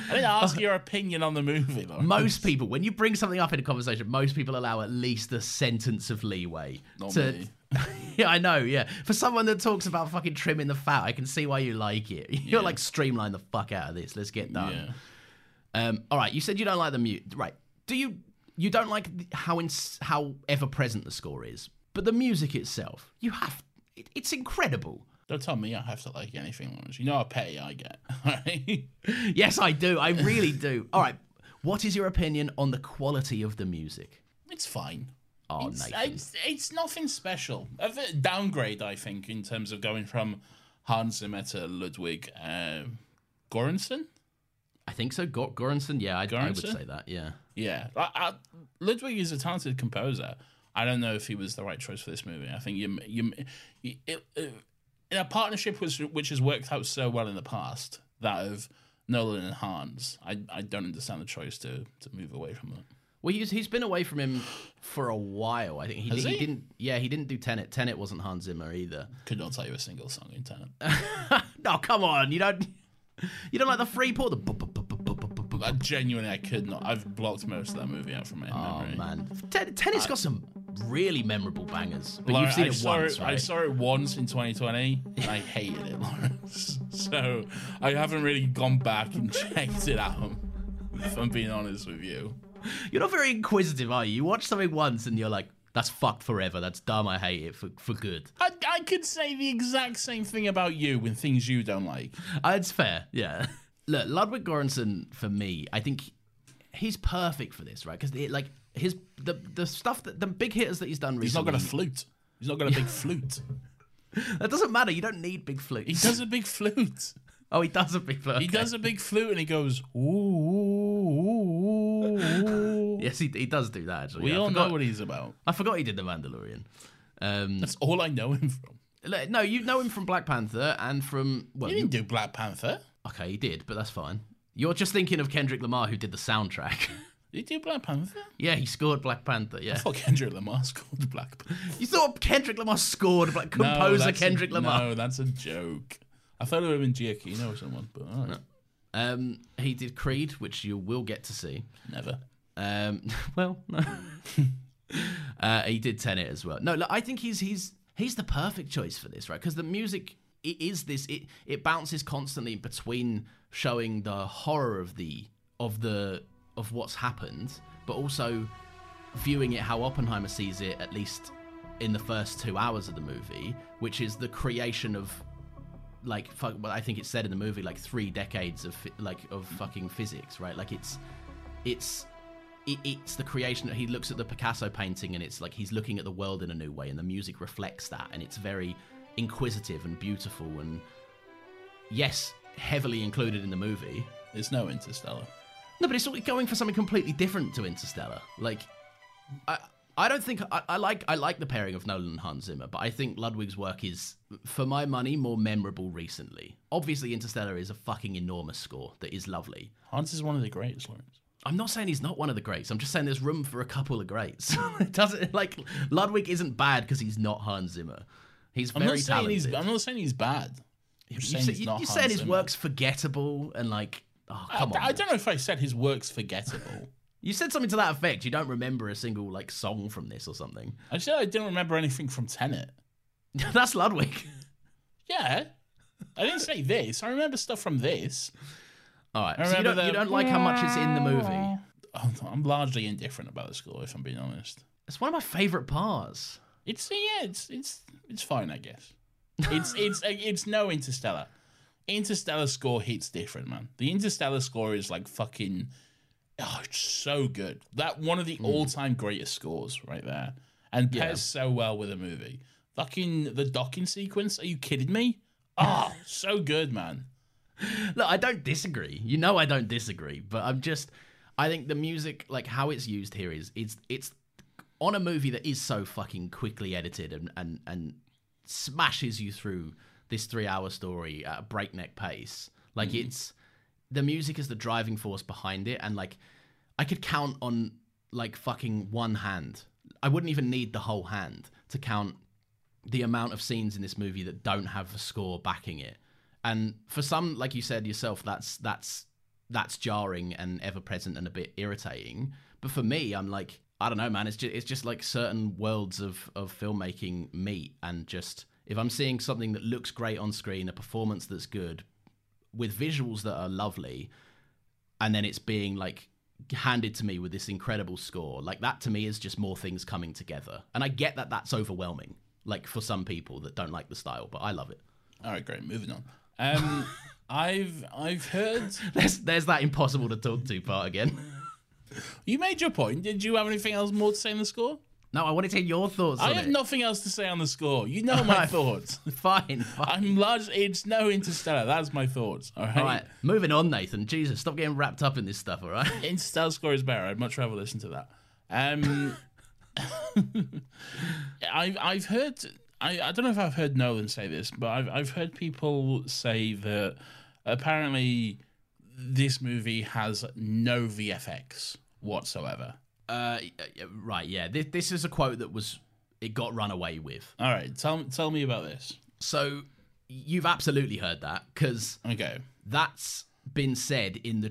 A: I didn't ask your opinion on the movie. Laurence.
B: Most people, when you bring something up in a conversation, most people allow at least a sentence of leeway.
A: Not
B: to,
A: me.
B: yeah, I know. Yeah, for someone that talks about fucking trimming the fat, I can see why you like it. You're like streamline the fuck out of this. Let's get done.
A: Yeah.
B: Um, all right, you said you don't like the mute. Right? Do you? You don't like how ins- how ever present the score is, but the music itself, you have. It, it's incredible.
A: Don't tell me I have to like anything, Laurence. You know how petty I get. Right?
B: Yes, I do. I really do. All right. What is your opinion on the quality of the music?
A: It's fine.
B: Oh,
A: it's, it's, it's nothing special. A downgrade, I think, in terms of going from Hans Zimmer to Ludwig um, Göransson.
B: I think so. Gor- Göransson, yeah, I, I would say that. Yeah.
A: Yeah, I, I, Ludwig is a talented composer. I don't know if he was the right choice for this movie. I think you, you, you it, it, in a partnership which which has worked out so well in the past, that of Nolan and Hans. I, I don't understand the choice to to move away from it.
B: Well, he's he's been away from him for a while. I think he, he?
A: he
B: didn't. Yeah, he didn't do Tenet. Tenet wasn't Hans Zimmer either.
A: Could not tell you a single song in Tenet.
B: no, come on, you don't. You don't like the Freeport? The
A: I genuinely, I could not. I've blocked most of that movie out from my
B: oh,
A: memory.
B: Oh man, Ten- Tenet's I, got some really memorable bangers, but
A: Lauren,
B: you've seen
A: I
B: it
A: saw
B: once,
A: it,
B: right?
A: I saw it once in 2020, and I hated it, Laurence. So I haven't really gone back and checked it out. If I'm being honest with you,
B: You're not very inquisitive, are you? You watch something once and you're like, "That's fucked forever. That's dumb. I hate it for for good."
A: I, I could say the exact same thing about you when things you don't like.
B: Uh, it's fair, yeah. Look, Ludwig Göransson for me, I think he's perfect for this, right? Because like his the the stuff that the big hitters that he's done recently.
A: He's not got a flute. He's not got a big flute.
B: That doesn't matter. You don't need big flutes.
A: He does a big flute.
B: Oh, he does a big flute.
A: He
B: okay.
A: does a big flute, and he goes ooh. ooh, ooh, ooh.
B: Yes, he, he does do that. Actually,
A: We
B: Yeah,
A: all know what he's about.
B: I forgot he did the Mandalorian. Um,
A: That's all I know him from.
B: no, you know him from Black Panther and from well,
A: He
B: you,
A: didn't do Black Panther.
B: okay, he did, but that's fine. You're just thinking of Kendrick Lamar, who did the soundtrack.
A: Did he do Black Panther?
B: yeah, he scored Black Panther. Yeah,
A: I thought Kendrick Lamar scored Black Panther.
B: you thought Kendrick Lamar scored Black composer
A: that's a-
B: Lamar.
A: no, that's a joke. I thought it would have been Giacchino or someone, but all right.
B: Um, he did Creed, which you will get to see.
A: never.
B: Um, well, no. uh, he did Tenet as well. No, look, I think he's he's he's the perfect choice for this, right? Because the music it is this it it bounces constantly between showing the horror of the of the of what's happened, but also viewing it how Oppenheimer sees it, at least in the first two hours of the movie, which is the creation of like fuck, well, I think it's said in the movie like three decades of like of fucking physics, right? Like it's it's it, it's the creation that he looks at the Picasso painting and it's like he's looking at the world in a new way and the music reflects that and it's very inquisitive and beautiful and yes, heavily included in the movie.
A: There's no Interstellar.
B: No, but it's going for something completely different to Interstellar. Like, I, I don't think I, I like I like the pairing of Nolan and Hans Zimmer, but I think Ludwig's work is, for my money, more memorable recently. Obviously, Interstellar is a fucking enormous score that is lovely.
A: Hans is one of the greatest, Laurence.
B: I'm not saying he's not one of the greats. I'm just saying there's room for a couple of greats. it doesn't like Ludwig isn't bad because he's not Hans Zimmer. He's
A: I'm
B: very
A: not
B: talented.
A: he's. I'm not saying he's bad. I'm
B: you
A: saying he's
B: you,
A: not
B: you
A: Hans
B: said his work's forgettable and like, oh come
A: I,
B: on.
A: I don't know if I said his work's forgettable.
B: You said something to that effect. You don't remember a single like song from this or something.
A: I said I didn't remember anything from Tenet.
B: That's Ludwig.
A: Yeah, I didn't say this. I remember stuff from this.
B: All right.
A: I
B: So you don't, you don't like how much it's in the movie.
A: I'm largely indifferent about the score, if I'm being honest.
B: It's one of my favorite parts.
A: It's yeah, it's it's it's fine, I guess. It's it's it's no Interstellar. Interstellar score hits different, man. The Interstellar score is like fucking oh, it's so good. That one of the hmm. all-time greatest scores right there, and pairs
B: Yeah.
A: so well with a movie. Fucking the docking sequence. Are you kidding me? Oh, so good, man.
B: Look, I don't disagree. You know I don't disagree, but I'm just I think the music, like how it's used here is it's it's on a movie that is so fucking quickly edited and and and smashes you through this three hour story at a breakneck pace. Like mm-hmm. it's the music is the driving force behind it, and like I could count on like fucking one hand. I wouldn't even need the whole hand to count the amount of scenes in this movie that don't have a score backing it. And for some, like you said yourself, that's that's that's jarring and ever present and a bit irritating. But for me, I'm like, I don't know, man. It's just it's just like certain worlds of of filmmaking meet, and just if I'm seeing something that looks great on screen, a performance that's good, with visuals that are lovely, and then it's being like handed to me with this incredible score like that to me is just more things coming together and i get that that's overwhelming like for some people that don't like the style but i love it
A: All right, great. Moving on. Um, I've I've heard
B: there's there's that impossible to talk to part again
A: you made your point. Did you have anything else more to say in the score?
B: No i want to hear your thoughts
A: I have
B: it.
A: nothing else to say on the score. You know my thoughts.
B: fine, fine.
A: I'm large. It's no Interstellar. That's my thoughts. All right.
B: all right moving on nathan jesus stop getting wrapped up in this stuff all right
A: Interstellar score is better. I'd much rather listen to that. Um, I've I've heard. I, I don't know if I've heard Nolan say this, but I've I've heard people say that apparently this movie has no VFX whatsoever.
B: Uh right yeah this, this is a quote that was it got run away with
A: All right, tell tell me about this.
B: so you've absolutely heard that because
A: Okay.
B: that's been said in the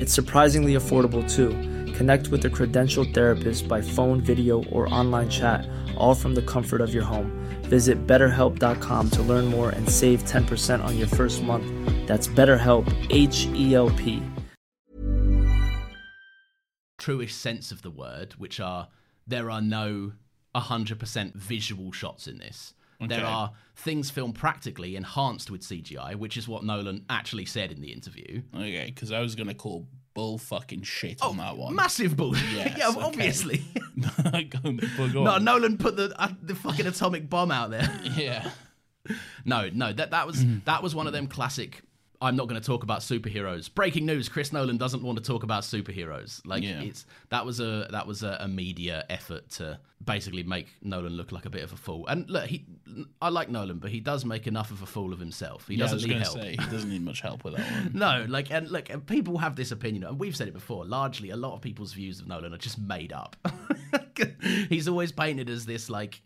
C: It's surprisingly affordable too. Connect with a credentialed therapist by phone, video, or online chat, all from the comfort of your home. Visit betterhelp.com to learn more and save 10% on your first month. That's BetterHelp, H E L P.
B: truest sense of the word, which are there are no 100% visual shots in this. There are things filmed practically enhanced with CGI, which is what Nolan actually said in the interview.
A: Okay, because I was gonna call bull fucking shit on that one.
B: Massive bullshit.
A: Yes,
B: yeah,
A: okay.
B: obviously. no,
A: on.
B: Nolan put the uh, the fucking atomic bomb out there.
A: Yeah.
B: No, no, that that was
A: Mm-hmm.
B: that was one of them classic. I'm not going to talk about superheroes. Breaking news: Chris Nolan doesn't want to talk about superheroes. Like
A: Yeah.
B: it's that was a that was a, a media effort to basically make Nolan look like a bit of a fool. And look, he I like Nolan, but he does make enough of a fool of himself. He
A: yeah,
B: doesn't need help.
A: say he doesn't need much help with that one.
B: No, like and look, and people have this opinion, and we've said it before. Largely, a lot of people's views of Nolan are just made up. He's always painted as this like.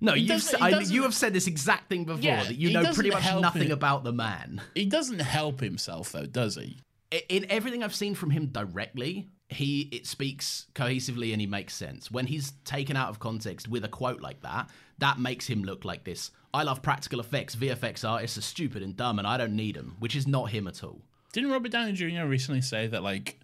B: No, you've
A: he
B: I, you have said this exact thing before
A: Yeah,
B: that you know pretty much nothing
A: it.
B: about the man.
A: He doesn't help himself though, does he?
B: In everything I've seen from him directly, he it speaks cohesively and he makes sense. When he's taken out of context with a quote like that, that makes him look like this. I love practical effects. VFX artists are stupid and dumb, and I don't need them, which is not him at all.
A: Didn't Robert Downey Jr. recently say that like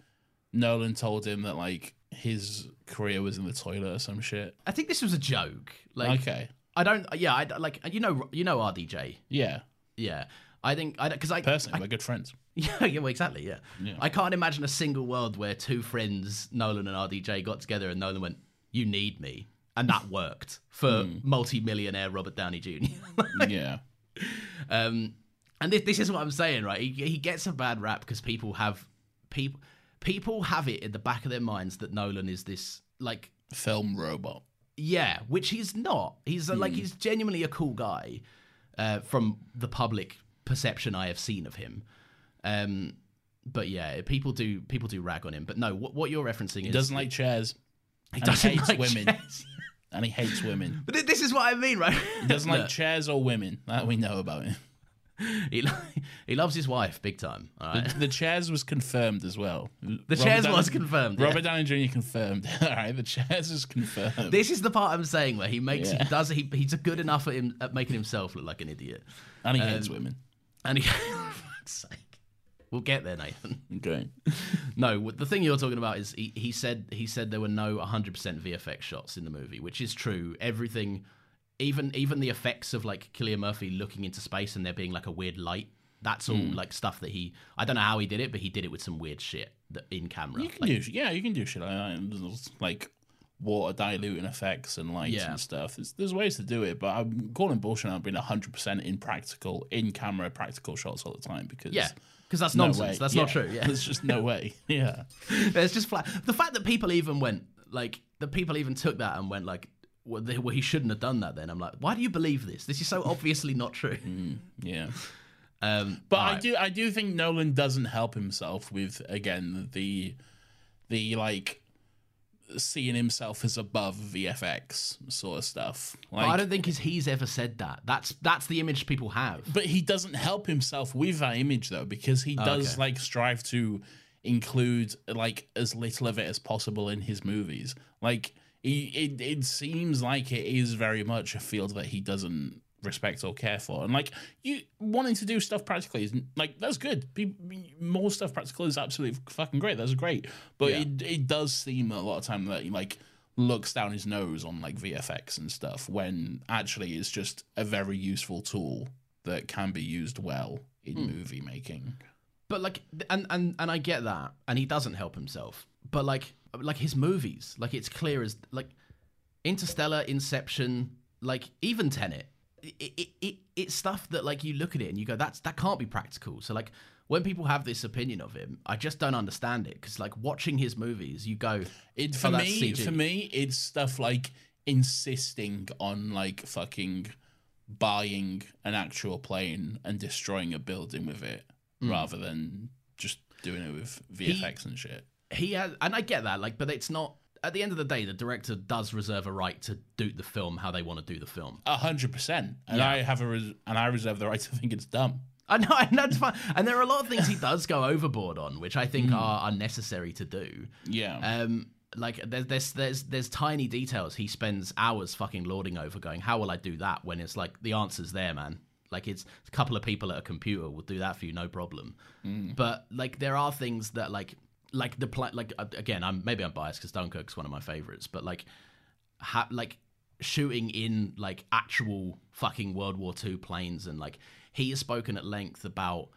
A: Nolan told him that like his career was in the toilet or some shit?
B: I think this was a joke. Like,
A: okay.
B: I don't. Yeah, I like you know you know RDJ.
A: Yeah.
B: Yeah, I think I because I
A: Personally,
B: I,
A: we're good friends.
B: Yeah, yeah, well, exactly. Yeah.
A: Yeah.
B: I can't imagine a single world where two friends, Nolan and RDJ, got together and Nolan went, "You need me," and that worked for multi-millionaire Robert Downey Jr.
A: yeah.
B: um, and this, this is what I'm saying, right? He, he gets a bad rap because people have people people have it in the back of their minds that Nolan is this like
A: Film robot.
B: yeah, which he's not. He's uh, like he's genuinely a cool guy uh, from the public perception I have seen of him. Um, but yeah, people do people do rag on him. But no, what, what you're referencing
A: He
B: is
A: doesn't like chairs.
B: he doesn't
A: hates
B: like
A: women.
B: chairs.
A: And he hates women.
B: But thi- this is what I mean, right?
A: He doesn't like
B: Look,
A: chairs or women. That we know about him.
B: he, he loves his wife big time. All right.
A: The chairs was confirmed as well.
B: The chairs was confirmed, yeah.
A: Robert Downey Jr. confirmed. All right, the chairs is confirmed.
B: This is the part I'm saying where he makes
A: Yeah.
B: he does he he's good enough at him at making himself look like an idiot.
A: and he hates
B: um,
A: women.
B: And he for fuck's sake. We'll get there, Nathan.
A: Okay.
B: No, the thing you're talking about is he, he said he said there were no 100% VFX shots in the movie, which is true. Everything, even even the effects of like Cillian Murphy looking into space and there being like a weird light, that's all
A: Hmm.
B: like stuff that he. I don't know how he did it, but he did it with some weird shit that in camera.
A: You can
B: Like,
A: do yeah, you can do shit like that. Like water diluting effects and lights
B: Yeah.
A: and stuff. There's, there's ways to do it, but I'm calling bullshit on being 100% in practical, in camera practical shots all the time because
B: yeah, because that's
A: no
B: nonsense.
A: way.
B: That's
A: Yeah.
B: not true. Yeah,
A: There's just no way. Yeah.
B: There's just flat. The fact that people even went like the people even took that and went like, well, they, well, he shouldn't have done that. Then I'm like, why do you believe this? This is so obviously not true.
A: Yeah.
B: Um,
A: But I do I do think Nolan doesn't help himself with again the the like seeing himself as above VFX sort of stuff. Like
B: I don't think he's, he's ever said that. That's that's the image people have.
A: But he doesn't help himself with that image though, because he does
B: okay.
A: like strive to include like as little of it as possible in his movies. Like he, it, it seems like it is very much a field that he doesn't respect or care for. And like you wanting to do stuff practically is like that's good. More stuff practical is absolutely fucking great. That's great. But
B: Yeah.
A: it it does seem a lot of time that he like looks down his nose on like VFX and stuff when actually it's just a very useful tool that can be used well in
B: Hmm.
A: movie making.
B: But like, and and and I get that, and he doesn't help himself. But like, like his movies, like it's clear as like Interstellar, Inception, like even Tenet. It, it, it it's stuff that like you look at it and you go, that's that can't be practical. So like when people have this opinion of him, I just don't understand it because like watching his movies, you go,
A: It for
B: "Oh,
A: me,
B: CG."
A: for me, it's stuff like insisting on like fucking buying an actual plane and destroying a building with it,
B: Hmm.
A: rather than just doing it with VFX and shit.
B: He has, and I get that, like, but it's not. At the end of the day, the director does reserve a right to do the film how they want to do the film.
A: A hundred percent, and
B: Yeah.
A: I have a res- and I reserve the right to think it's dumb.
B: I know, and that's fine. And there are a lot of things he does go overboard on, which I think are unnecessary to do.
A: Yeah,
B: Um, like there's there's there's there's tiny details he spends hours fucking lording over, going, "How will I do that?" When it's like the answer's there, man. Like it's a couple of people at a computer will do that for you, no problem. But like there are things that like like the pla- like uh, again, I'm maybe I'm biased because Dunkirk's one of my favorites, but like ha- like shooting in like actual fucking World War II planes and like he has spoken at length about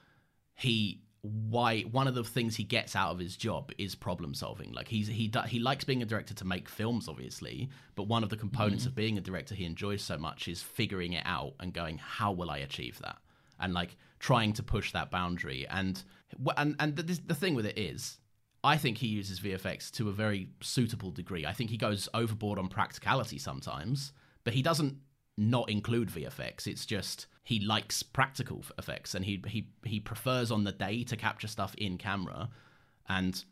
B: he why one of the things he gets out of his job is problem solving. Like he's he he likes being a director to make films obviously but one of the components of being a director he enjoys so much is figuring it out and going how will i achieve that? And like trying to push that boundary. And and and the, the thing with it is I think he uses VFX to a very suitable degree. I think he goes overboard on practicality sometimes, but he doesn't not include VFX. It's just he likes practical effects and he he he prefers on the day to capture stuff in camera and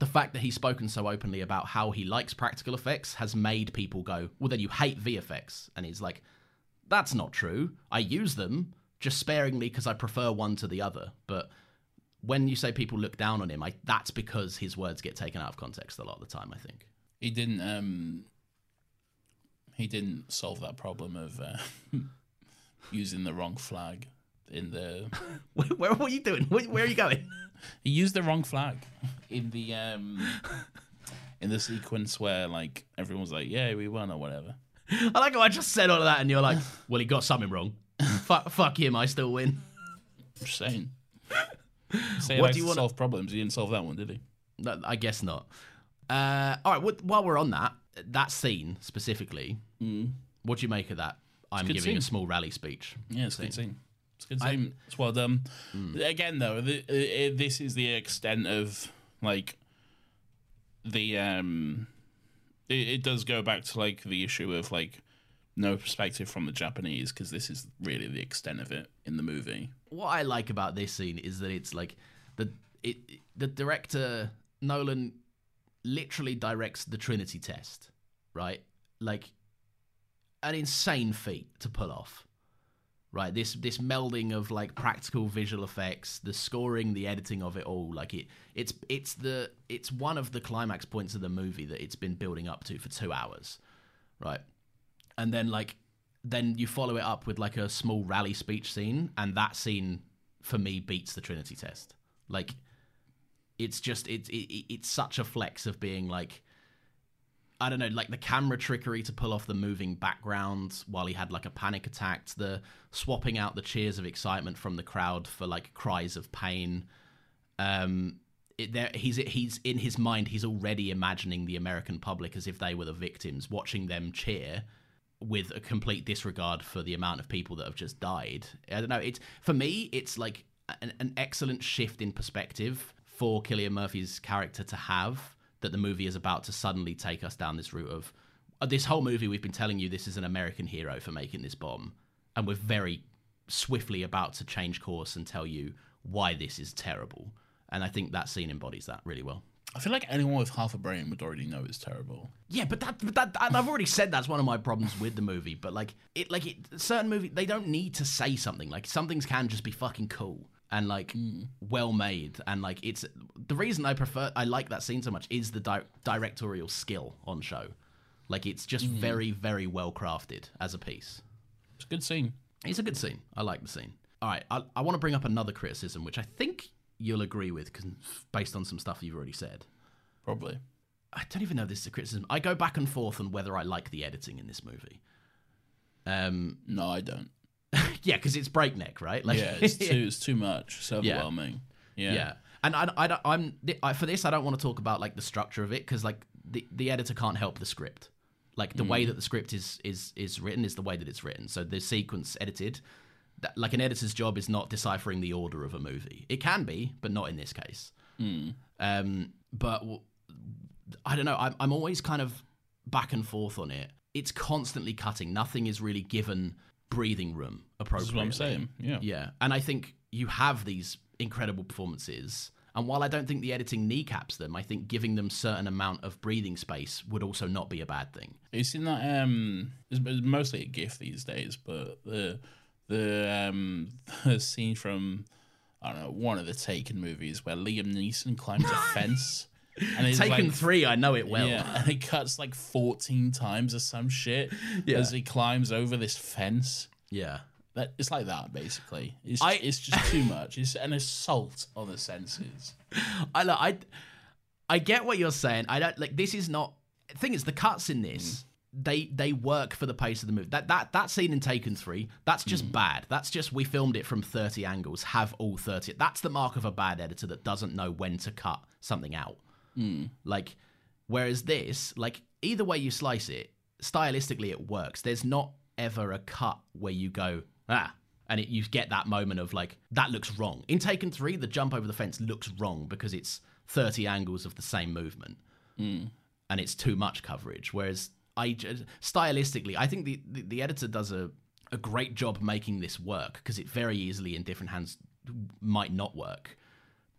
B: the fact that he's spoken so openly about how he likes practical effects has made people go, "Well then you hate VFX." And he's like, "That's not true. I use them just sparingly because I prefer one to the other, but when you say people look down on him, I, that's because his words get taken out of context a lot of the time. I think.
A: He didn't. Um, he didn't solve that problem of uh, using the wrong flag in the.
B: Where, where what are you doing? Where, where are you going?
A: He used the wrong flag in the um, in the sequence where like everyone's like, "Yeah, we won" or whatever.
B: I like how I just said all of that, and you're like, "Well, he got something wrong. fuck, fuck him. I still win."
A: Just saying. Say
B: What do you wanna-
A: solve problems. He didn't solve that one, did he?
B: I guess not. Uh, all right. What, while we're on that, that scene specifically, what do you make of that? I'm giving a small rally speech.
A: Yeah, it's a good scene. It's a good scene. It's well done. Again, though, the, uh, this is the extent of like the um. It, it does go back to like the issue of like no perspective from the Japanese because this is really the extent of it in the movie.
B: what I like about this scene is that it's like the it the director Nolan literally directs the Trinity test, right? Like an insane feat to pull off. Right, this this melding of like practical visual effects, the scoring, the editing of it all, like it it's it's the it's one of the climax points of the movie that it's been building up to for 2 hours. Right? And then like then you follow it up with like a small rally speech scene and that scene for me beats the trinity test. Like it's just it's it, it- it's such a flex of being like i don't know like the camera trickery to pull off the moving background while he had like a panic attack the swapping out the cheers of excitement from the crowd for like cries of pain. Um it, there, he's he's in his mind he's already imagining the american public as if they were the victims watching them cheer with a complete disregard for the amount of people that have just died. I don't know. It's for me, it's like an, an excellent shift in perspective for Cillian Murphy's character to have that the movie is about to suddenly take us down this route of uh, this whole movie. We've been telling you this is an American hero for making this bomb, and we're very swiftly about to change course and tell you why this is terrible. And I think that scene embodies that really well.
A: I feel like anyone with half a brain would already know it's terrible.
B: Yeah, but that, but that, I've already said that's one of my problems with the movie. But like it, like it, certain movie, they don't need to say something. Like some things can just be fucking cool and like hmm. well made. And like it's the reason I prefer, I like that scene so much is the di- directorial skill on show. Like it's just hmm. very, very well crafted as a piece.
A: It's a good scene.
B: It's a good scene. I like the scene. All right, I, I want to bring up another criticism, which I think you'll agree with, based on some stuff you've already said.
A: Probably.
B: I don't even know if this is a criticism. I go back and forth on whether I like the editing in this movie. Um,
A: No, I don't.
B: yeah, because it's breakneck, right? Like,
A: Yeah, it's too it's too much. It's overwhelming. Yeah.
B: yeah. And I, I, I'm I, for this. I don't want to talk about like the structure of it because like the the editor can't help the script. Like the way that the script is is is written is the way that it's written. So the sequence edited, that, like an editor's job is not deciphering the order of a movie. It can be, but not in this case. Um, but w- I don't know. I'm, I'm always kind of back and forth on it. It's constantly cutting. Nothing is really given breathing room appropriately.
A: what I'm saying. Yeah.
B: Yeah. And I think you have these incredible performances. And while I don't think the editing kneecaps them, I think giving them certain amount of breathing space would also not be a bad thing.
A: You seen that? Um, it's it's mostly a GIF these days, but the the um the scene from I don't know one of the Taken movies where Liam Neeson climbs a fence and it's
B: Taken
A: like,
B: three, I know it well.
A: Yeah, and he cuts like fourteen times or some shit as he climbs over this fence.
B: Yeah.
A: That it's like that basically. It's
B: I-
A: it's just too much. It's an assault on the senses.
B: I I I get what you're saying. I don't like this is not thing is the cuts in this they they work for the pace of the movie. That that that scene in Taken 3, that's just mm. bad. That's just we filmed it from 30 angles, have all 30. That's the mark of a bad editor that doesn't know when to cut something out. Mm. Like whereas this, like either way you slice it, stylistically it works. There's not ever a cut where you go, ah, and it, you get that moment of like that looks wrong. In Taken 3, the jump over the fence looks wrong because it's 30 angles of the same movement. Mm. And it's too much coverage. Whereas I stylistically, I think the, the, the editor does a, a great job making this work because it very easily in different hands might not work.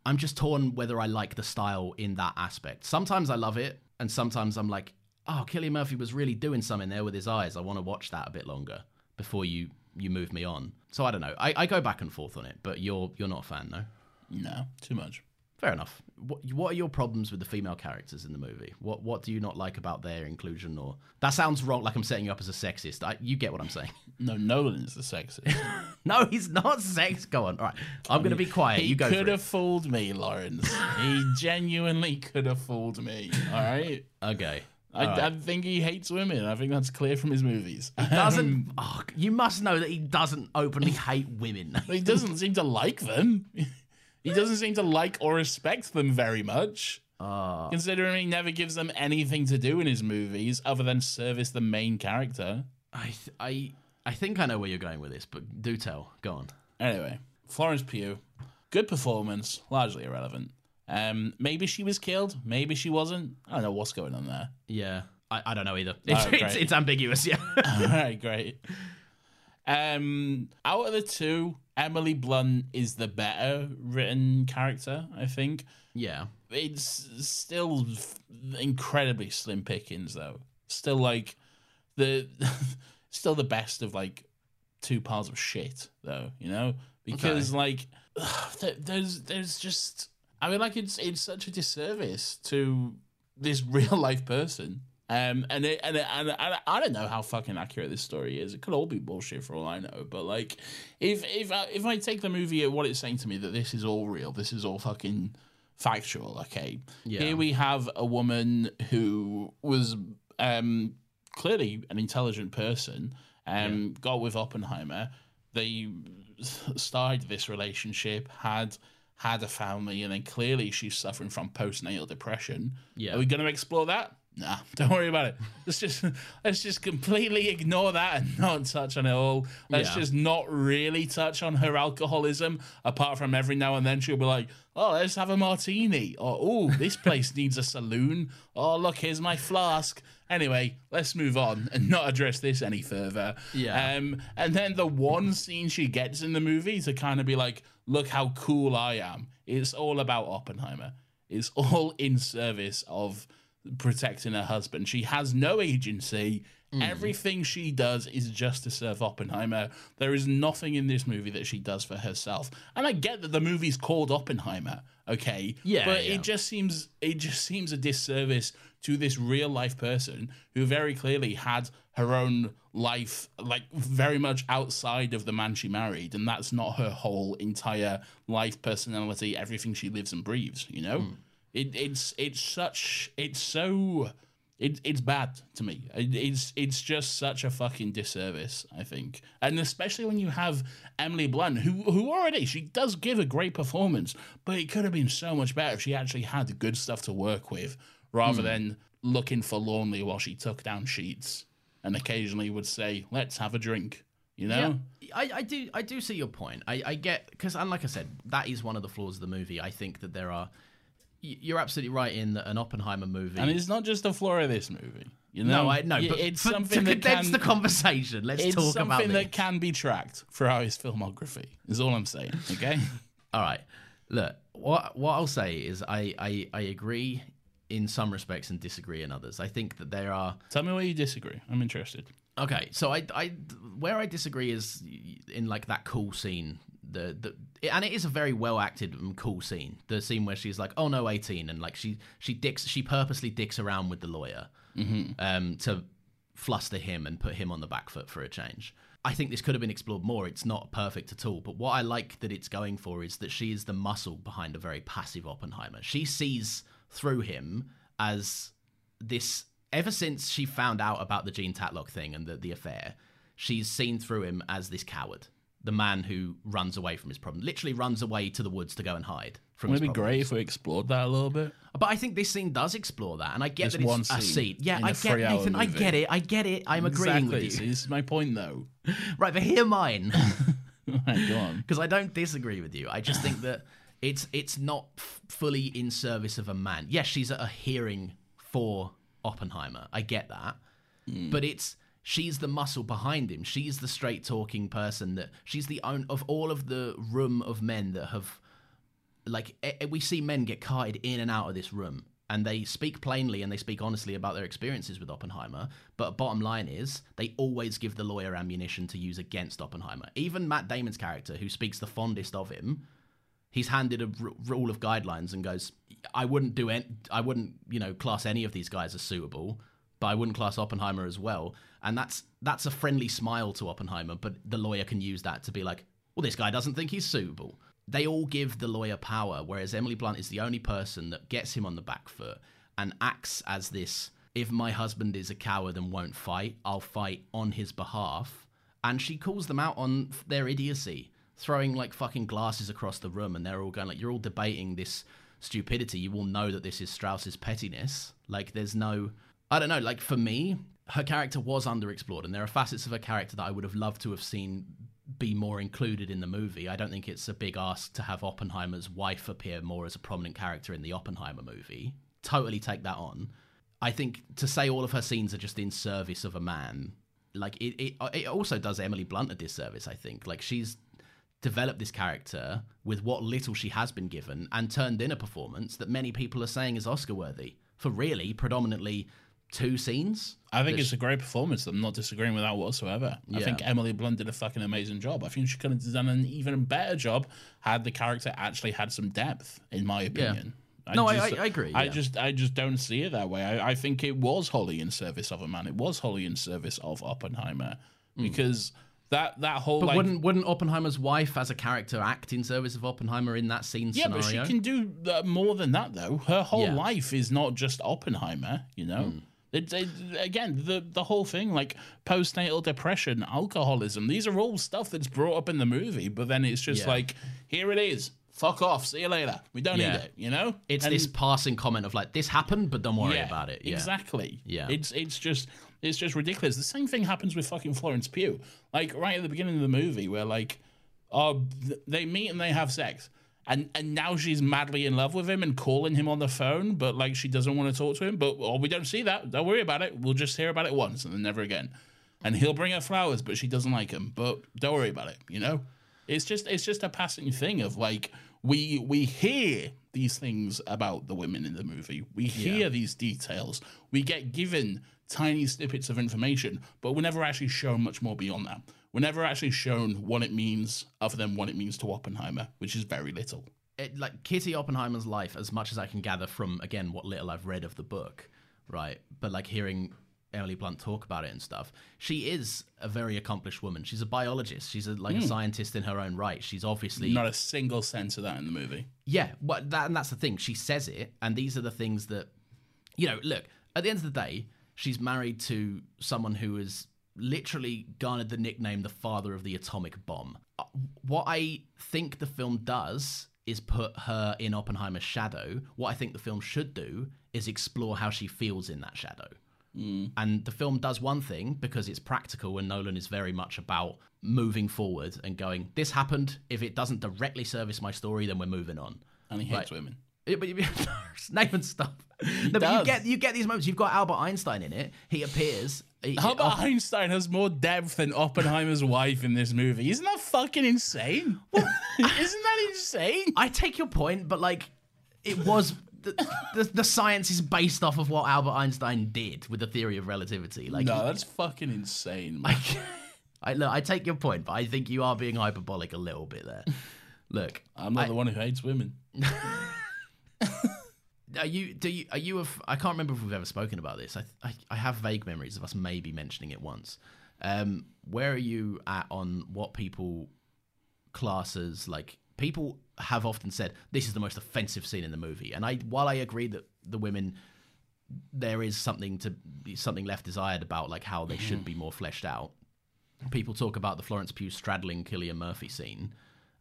B: I'm just torn whether I like the style in that aspect. Sometimes I love it, and sometimes I'm like, oh, Cillian Murphy was really doing something there with his eyes. I want to watch that a bit longer before you you move me on. So I don't know. I, I go back and forth on it, but you're you're not a fan, no?
A: No, too much.
B: Fair enough. What, what are your problems with the female characters in the movie? What What do you not like about their inclusion? Or that sounds wrong. Like I'm setting you up as a sexist. I, you get what I'm saying?
A: No, Nolan is the sexist.
B: no, he's not sex. Go on. All right, I'm going to be quiet.
A: he
B: you go.
A: could have fooled me, Laurence. he genuinely could have fooled me. All right.
B: Okay.
A: I,
B: right.
A: I think he hates women. I think that's clear from his movies.
B: He doesn't. oh, you must know that he doesn't openly hate women.
A: he doesn't seem to like them. He doesn't seem to like or respect them very much.
B: Ah.
A: Considering he never gives them anything to do in his movies other than service the main character.
B: I, I, I think I know where you're going with this, but do tell. Go on.
A: Anyway, Florence Pugh, good performance, largely irrelevant. Um, maybe she was killed, maybe she wasn't. I don't know what's going on there.
B: Yeah, I, I don't know either. It's,
A: Oh,
B: it's, it's ambiguous. Yeah.
A: All right, great. Um, out of the two, Emily Blunt is the better written character. I think
B: yeah.
A: it's still incredibly slim pickings, though. Still like the, still the best of like two piles of shit, though. You know, because like there- there's there's just I mean like it's it's such a disservice to this real life person. Um, and it, and, it, and I, I don't know how fucking accurate this story is. It could all be bullshit for all I know. But like, if if I, if I take the movie at what it's saying to me that this is all real, this is all fucking factual. Okay,
B: Yeah.
A: here we have a woman who was um clearly an intelligent person. Um, got with Oppenheimer. They started this relationship, had had a family, and then clearly she's suffering from postnatal depression.
B: Yeah.
A: Are we going to explore that? Nah, don't worry about it. Let's just let's just completely ignore that and not touch on it all. Let's
B: Yeah.
A: just not really touch on her alcoholism, apart from every now and then she'll be like, "Oh, let's have a martini," or "Oh, this place needs a saloon." Oh, look, here's my flask. Anyway, let's move on and not address this any further.
B: Yeah.
A: Um, and then the one scene she gets in the movie to kind of be like, "Look how cool I am." It's all about Oppenheimer. It's all in service of protecting her husband. She has no agency. Hmm. Everything she does is just to serve Oppenheimer. There is nothing in this movie that she does for herself. And I get that the movie's called Oppenheimer, okay?
B: Yeah,
A: But
B: yeah.
A: it just seems it just seems a disservice to this real life person who very clearly had her own life like very much outside of the man she married and that's not her whole entire life personality everything she lives and breathes you know hmm. It, it's it's such it's so it, it's bad to me. It, it's it's just such a fucking disservice, I think, and especially when you have Emily Blunt, who who already she does give a great performance, but it could have been so much better if she actually had good stuff to work with, rather hmm. than looking forlornly while she took down sheets and occasionally would say, "Let's have a drink," you know.
B: Yeah, I, I do I do see your point. I, I get because, and like I said, that is one of the flaws of the movie. I think that there are. You're absolutely right in that an Oppenheimer movie.
A: And it's not just the flaw of this movie, you know.
B: no, I no, but
A: it's
B: for-
A: something
B: to
A: that
B: condense
A: can,
B: the conversation. Let's
A: it's
B: talk
A: something
B: about this.
A: that can be tracked throughout his filmography. Is all I'm saying. Okay.
B: All right. Look, what what I'll say is I, I I agree in some respects and disagree in others. I think that there are
A: Tell me where you disagree. I'm interested.
B: Okay, so I, I, where I disagree is in like that cool scene. The, the and it is a very well acted and cool scene. The scene where she's like, "Oh no, 18," and like she she dicks she purposely dicks around with the lawyer um, to fluster him and put him on the back foot for a change. I think this could have been explored more. It's not perfect at all, but what I like that it's going for is that she is the muscle behind a very passive Oppenheimer. She sees through him as this ever since she found out about the Jean Tatlock thing and the, the affair, she's seen through him as this coward, the man who runs away from his problem, literally runs away to the woods to go and hide from
A: Wouldn't it be
B: problems.
A: great if we explored that a little bit?
B: But I think this scene does explore that, and I get that it's
A: one
B: a
A: scene
B: scene. Yeah,
A: in
B: I
A: a
B: get
A: three-hour
B: Nathan. I
A: movie.
B: get it. I get it. I'm agreeing
A: exactly.
B: with
A: See,
B: you.
A: this is my point, though.
B: Right, but hear mine.
A: Right, go on.
B: because I don't disagree with you. I just think that it's it's not f- fully in service of a man. Yes, she's at a hearing for Oppenheimer. I get that, hmm. but it's she's the muscle behind him. She's the straight talking person that she's the own of all of the room of men that have like we see men get carted in and out of this room and they speak plainly and they speak honestly about their experiences with Oppenheimer but bottom line is they always give the lawyer ammunition to use against Oppenheimer even Matt Damon's character who speaks the fondest of him He's handed a r- rule of guidelines and goes, "I wouldn't do any, I wouldn't, you know, class any of these guys as suitable, but I wouldn't class Oppenheimer as well." And that's that's a friendly smile to Oppenheimer, but the lawyer can use that to be like, "Well, this guy doesn't think he's suitable." They all give the lawyer power, whereas Emily Blunt is the only person that gets him on the back foot and acts as this if my husband is a coward and won't fight, I'll fight on his behalf. And she calls them out on their idiocy, throwing like fucking glasses across the room, and they're all going like, "You're all debating this stupidity. You all know that this is Strauss's pettiness. Like, there's no, I don't know. Like for me, her character was underexplored, and there are facets of her character that I would have loved to have seen be more included in the movie. I don't think it's a big ask to have Oppenheimer's wife appear more as a prominent character in the Oppenheimer movie. Totally take that on. I think to say all of her scenes are just in service of a man, like it, it, it also does Emily Blunt a disservice. I think like she's developed this character with what little she has been given and turned in a performance that many people are saying is Oscar worthy for really predominantly two scenes.
A: I think it's a great performance. I'm not disagreeing with that whatsoever. I think Emily Blunt did a fucking amazing job. I think she could have done an even better job had the character actually had some depth, in my opinion.
B: No, I- I- I agree,
A: I
B: yeah.
A: just, I just don't see it that way. I, I think it was wholly in service of a man. It was wholly in service of Oppenheimer because that that whole.
B: But
A: like
B: wouldn't wouldn't Oppenheimer's wife as a character act in service of Oppenheimer in that scene
A: Yeah,
B: scenario?
A: but she can do uh, more than that, though. Her whole
B: Yeah.
A: Life is not just Oppenheimer, you know? It, it, again, the, the whole thing, like postnatal depression, alcoholism, these are all stuff that's brought up in the movie, but then it's just
B: Yeah.
A: like, here it is. Fuck off. See you later. We don't
B: Yeah.
A: need it, you know?
B: It's
A: And-
B: this passing comment of like, this happened, but don't worry
A: yeah,
B: about it. Yeah.
A: Exactly.
B: Yeah.
A: It's it's just it's just ridiculous. The same thing happens with fucking Florence Pugh. Like right at the beginning of the movie, where like, uh, they meet and they have sex. And, and now she's madly in love with him and calling him on the phone, but like she doesn't want to talk to him. But oh, we don't see that. Don't worry about it. We'll just hear about it once and then never again. And he'll bring her flowers, but she doesn't like him. But don't worry about it. You know, it's just it's just a passing thing of like we we hear these things about the women in the movie. We hear these details. We get given tiny snippets of information, but we're never actually shown much more beyond that. We're never actually shown what it means other than what it means to Oppenheimer, which is very little.
B: it, like Kitty Oppenheimer's life, as much as I can gather from again what little I've read of the book, right? But like hearing Emily Blunt talk about it and stuff, she is a very accomplished woman. She's a biologist. She's a, like a hmm. scientist in her own right. She's obviously
A: Not a single sense of that in the movie.
B: yeah. But that and that's the thing. She says it, and these are the things that you know. Look, at the end of the day, she's married to someone who has literally garnered the nickname the father of the atomic bomb. Uh, What I think the film does is put her in Oppenheimer's shadow. What I think the film should do is explore how she feels in that shadow. And the film does one thing because it's practical, and Nolan is very much about moving forward and going, This happened. If it doesn't directly service my story, then we're moving on.
A: And he hates women.
B: But you, Nathan, stop. No, but you get you get these moments. You've got Albert Einstein in it. He appears. He,
A: Albert Einstein has more depth than Oppenheimer's wife in this movie. Isn't that fucking insane? Isn't that insane?
B: I take your point, but like, it was the, the the science is based off of what Albert Einstein did with the theory of relativity. Like,
A: No, that's fucking insane. Like,
B: I look, I take your point, but I think you are being hyperbolic a little bit there. Look,
A: I'm not the one who hates women.
B: Are you do you are you a f- I can't remember if we've ever spoken about this. I I, I have vague memories of us maybe mentioning it once. Um, where are you at on what people classes like people have often said this is the most offensive scene in the movie, and I while I agree that the women there is something to something left desired about like how they should be more fleshed out. People talk about the Florence Pugh straddling Cillian Murphy scene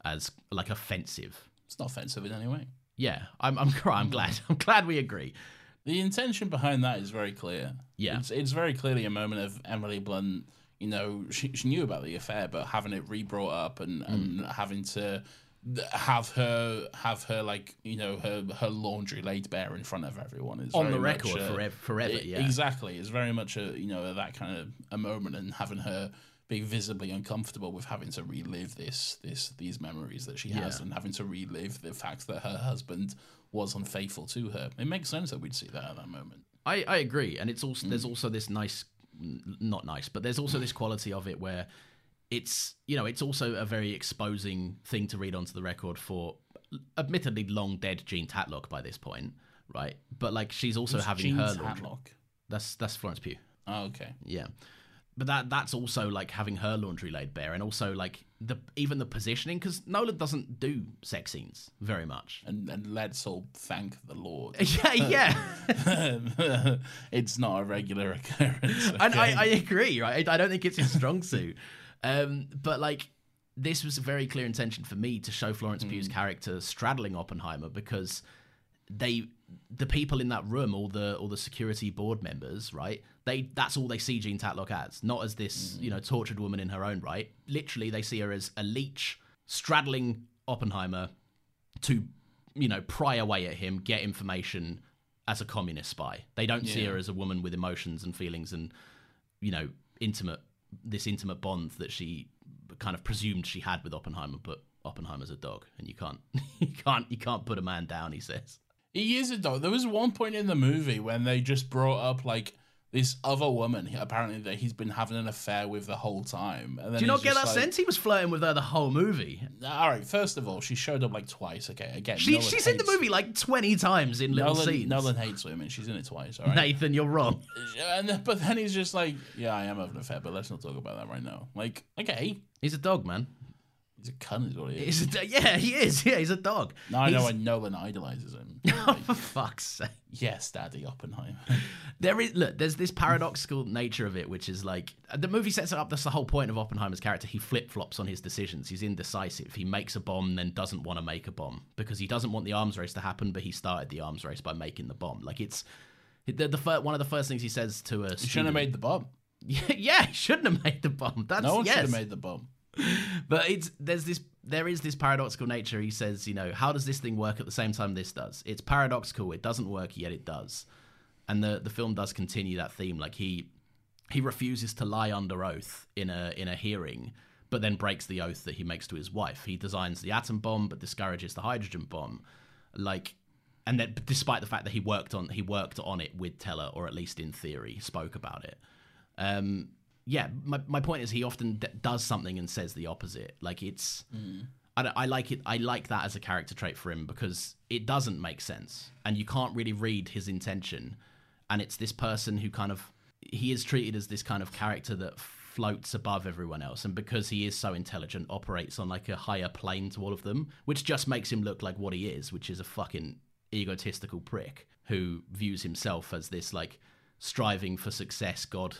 B: as like offensive.
A: It's not offensive in any way.
B: Yeah, I'm I'm I'm glad I'm glad we agree.
A: The intention behind that is very clear.
B: Yeah.
A: It's, it's very clearly a moment of Emily Blunt, you know, she, she knew about the affair, but having it re brought up and,
B: Mm.
A: and having to have her have her like you know her her laundry laid bare in front of everyone is
B: On the record
A: a-
B: forever- forever, yeah.
A: exactly it's very much a you know that kind of a moment and having her be visibly uncomfortable with having to relive this this these memories that she has
B: Yeah.
A: and having to relive the fact that her husband was unfaithful to her it makes sense that we'd see that at that moment
B: I, I agree, and it's also there's mm. also this nice, not nice, but there's also this quality of it where it's you know it's also a very exposing thing to read onto the record for admittedly long dead Jean Tatlock by this point, right? But like she's also having
A: Jean
B: her laundry.
A: Tatlock?
B: That's that's Florence Pugh.
A: Oh, okay.
B: Yeah. But that that's also like having her laundry laid bare, and also like the even the positioning because Nolan doesn't do sex scenes very much.
A: And, and let's all thank the Lord.
B: Yeah, yeah,
A: it's not a regular occurrence.
B: and I, I agree. Right, I don't think it's his strong suit. Um, but like this was a very clear intention for me to show Florence Pugh's character straddling Oppenheimer because they the people in that room all the all the security board members right? They that's all they see Jean Tatlock as not as this mm. you know tortured woman in her own right. Literally they see her as a leech straddling Oppenheimer to you know pry away at him get information as a communist spy. They don't see her as a woman with emotions and feelings and you know intimate this intimate bond that she kind of presumed she had with Oppenheimer but Oppenheimer's a dog and you can't you can't you can't put a man down he says
A: He is a dog. There was one point in the movie when they just brought up like this other woman apparently that he's been having an affair with the whole time. And then
B: Do you not get that
A: like-
B: sense? He was flirting with her the whole movie.
A: All right, first of all, she showed up like twice. Okay, again,
B: She,
A: Nolan
B: she's in the movie like 20 times in little
A: Nolan,
B: scenes.
A: Nolan hates women. She's in it twice. All right.
B: Nathan, you're wrong.
A: And then, but then he's just like, yeah, I am having an affair, but let's not talk about that right now. Like, okay,
B: He's a dog, man.
A: He's a cunt, is what he is.
B: He's a yeah, he is. Yeah, he's a dog.
A: Now I know why Nolan idolizes him.
B: Oh, for fuck's sake.
A: yes, Daddy Oppenheimer.
B: There is look. There's this paradoxical nature of it, which is like the movie sets it up. That's the whole point of Oppenheimer's character. He flip flops on his decisions. He's indecisive. He makes a bomb, then doesn't want to make a bomb because he doesn't want the arms race to happen. But he started the arms race by making the bomb. Like it's the, the fir- one of the first things he says to us.
A: He shouldn't have made the bomb.
B: Yeah, yeah, he shouldn't have made the bomb. That's
A: No one
B: yes.
A: should have made the bomb.
B: But it's there's this there is this paradoxical nature. He says, you know, how does this thing work at the same time this does? It's paradoxical. It doesn't work yet it does. And the the film does continue that theme. Like he he refuses to lie under oath in a in a hearing, but then breaks the oath that he makes to his wife. He designs the atom bomb, but discourages the hydrogen bomb. Like and then despite the fact that he worked on he worked on it with Teller, or at least in theory, spoke about it. Um, yeah, my, my point is he often d- does something and says the opposite. Like it's, I, don't- I like it. I like that as a character trait for him because it doesn't make sense and you can't really read his intention. And it's this person who kind of he is treated as this kind of character that floats above everyone else, and because he is so intelligent, operates on like a higher plane to all of them, which just makes him look like what he is, which is a fucking egotistical prick who views himself as this like striving for success god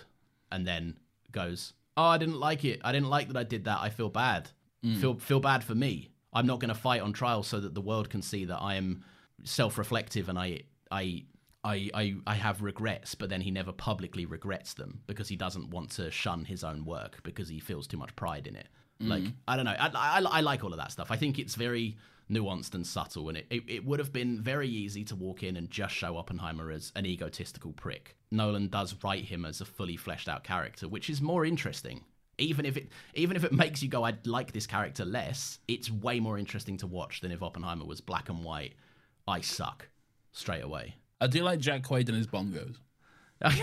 B: and then goes, "Oh, I didn't like it. I didn't like that I did that. I feel bad. Mm. Feel feel bad for me. I'm not going to fight on trial so that the world can see that I am self-reflective and I I I, I I have regrets, but then he never publicly regrets them because he doesn't want to shun his own work because he feels too much pride in it. Mm. Like I don't know, I, I, I like all of that stuff. I think it's very nuanced and subtle, and it, it, it would have been very easy to walk in and just show Oppenheimer as an egotistical prick. Nolan does write him as a fully fleshed out character, which is more interesting. Even if it even if it makes you go, I'd like this character less, it's way more interesting to watch than if Oppenheimer was black and white. I suck straight away.
A: I do like Jack Quaid and his bongos.